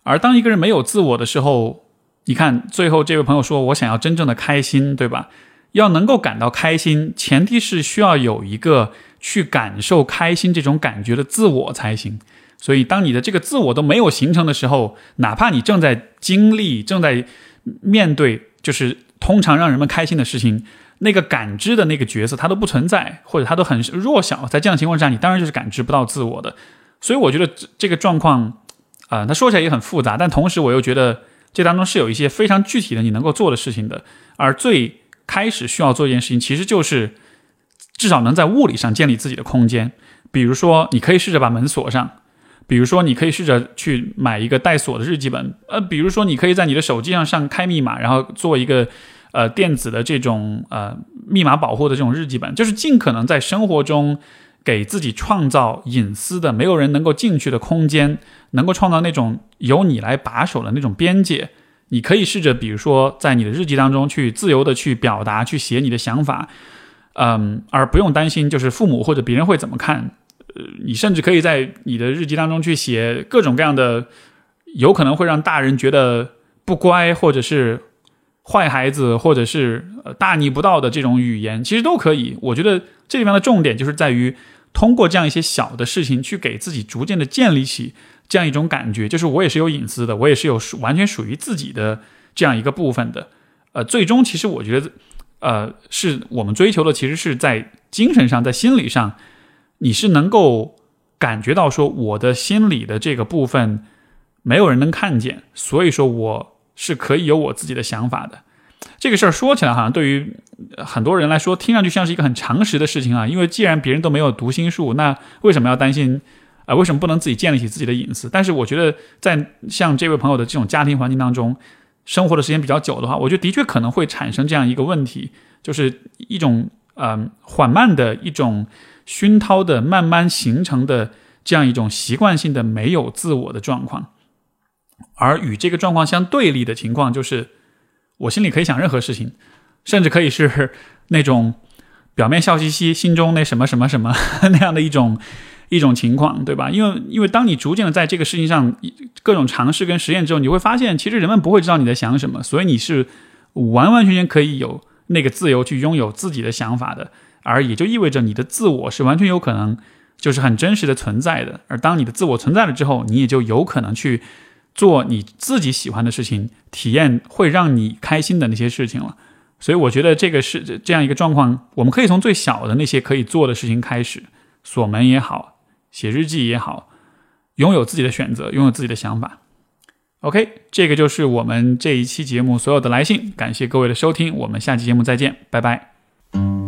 而当一个人没有自我的时候，你看最后这位朋友说：“我想要真正的开心，对吧？要能够感到开心，前提是需要有一个。”去感受开心这种感觉的自我才行。所以，当你的这个自我都没有形成的时候，哪怕你正在经历、正在面对，就是通常让人们开心的事情，那个感知的那个角色它都不存在，或者它都很弱小。在这样的情况下，你当然就是感知不到自我的。所以，我觉得这个状况啊，它说起来也很复杂，但同时我又觉得这当中是有一些非常具体的你能够做的事情的。而最开始需要做一件事情，其实就是。至少能在物理上建立自己的空间，比如说，你可以试着把门锁上；比如说，你可以试着去买一个带锁的日记本；呃，比如说，你可以在你的手机上上开密码，然后做一个呃电子的这种呃密码保护的这种日记本，就是尽可能在生活中给自己创造隐私的、没有人能够进去的空间，能够创造那种由你来把守的那种边界。你可以试着，比如说，在你的日记当中去自由的去表达、去写你的想法。嗯，而不用担心，就是父母或者别人会怎么看。呃，你甚至可以在你的日记当中去写各种各样的，有可能会让大人觉得不乖，或者是坏孩子，或者是呃大逆不道的这种语言，其实都可以。我觉得这地方的重点就是在于通过这样一些小的事情，去给自己逐渐的建立起这样一种感觉，就是我也是有隐私的，我也是有完全属于自己的这样一个部分的。呃，最终其实我觉得。呃，是我们追求的，其实是在精神上，在心理上，你是能够感觉到说，我的心理的这个部分没有人能看见，所以说我是可以有我自己的想法的。这个事儿说起来，好像对于很多人来说，听上去像是一个很常识的事情啊。因为既然别人都没有读心术，那为什么要担心啊？为什么不能自己建立起自己的隐私？但是我觉得，在像这位朋友的这种家庭环境当中。生活的时间比较久的话，我觉得的确可能会产生这样一个问题，就是一种呃缓慢的一种熏陶的慢慢形成的这样一种习惯性的没有自我的状况，而与这个状况相对立的情况就是，我心里可以想任何事情，甚至可以是那种表面笑嘻嘻，心中那什么什么什么 那样的一种一种情况，对吧？因为因为当你逐渐的在这个事情上各种尝试跟实验之后，你会发现，其实人们不会知道你在想什么，所以你是完完全全可以有那个自由去拥有自己的想法的，而也就意味着你的自我是完全有可能就是很真实的存在的。而当你的自我存在了之后，你也就有可能去。做你自己喜欢的事情，体验会让你开心的那些事情了。所以我觉得这个是这样一个状况，我们可以从最小的那些可以做的事情开始，锁门也好，写日记也好，拥有自己的选择，拥有自己的想法。OK，这个就是我们这一期节目所有的来信，感谢各位的收听，我们下期节目再见，拜拜。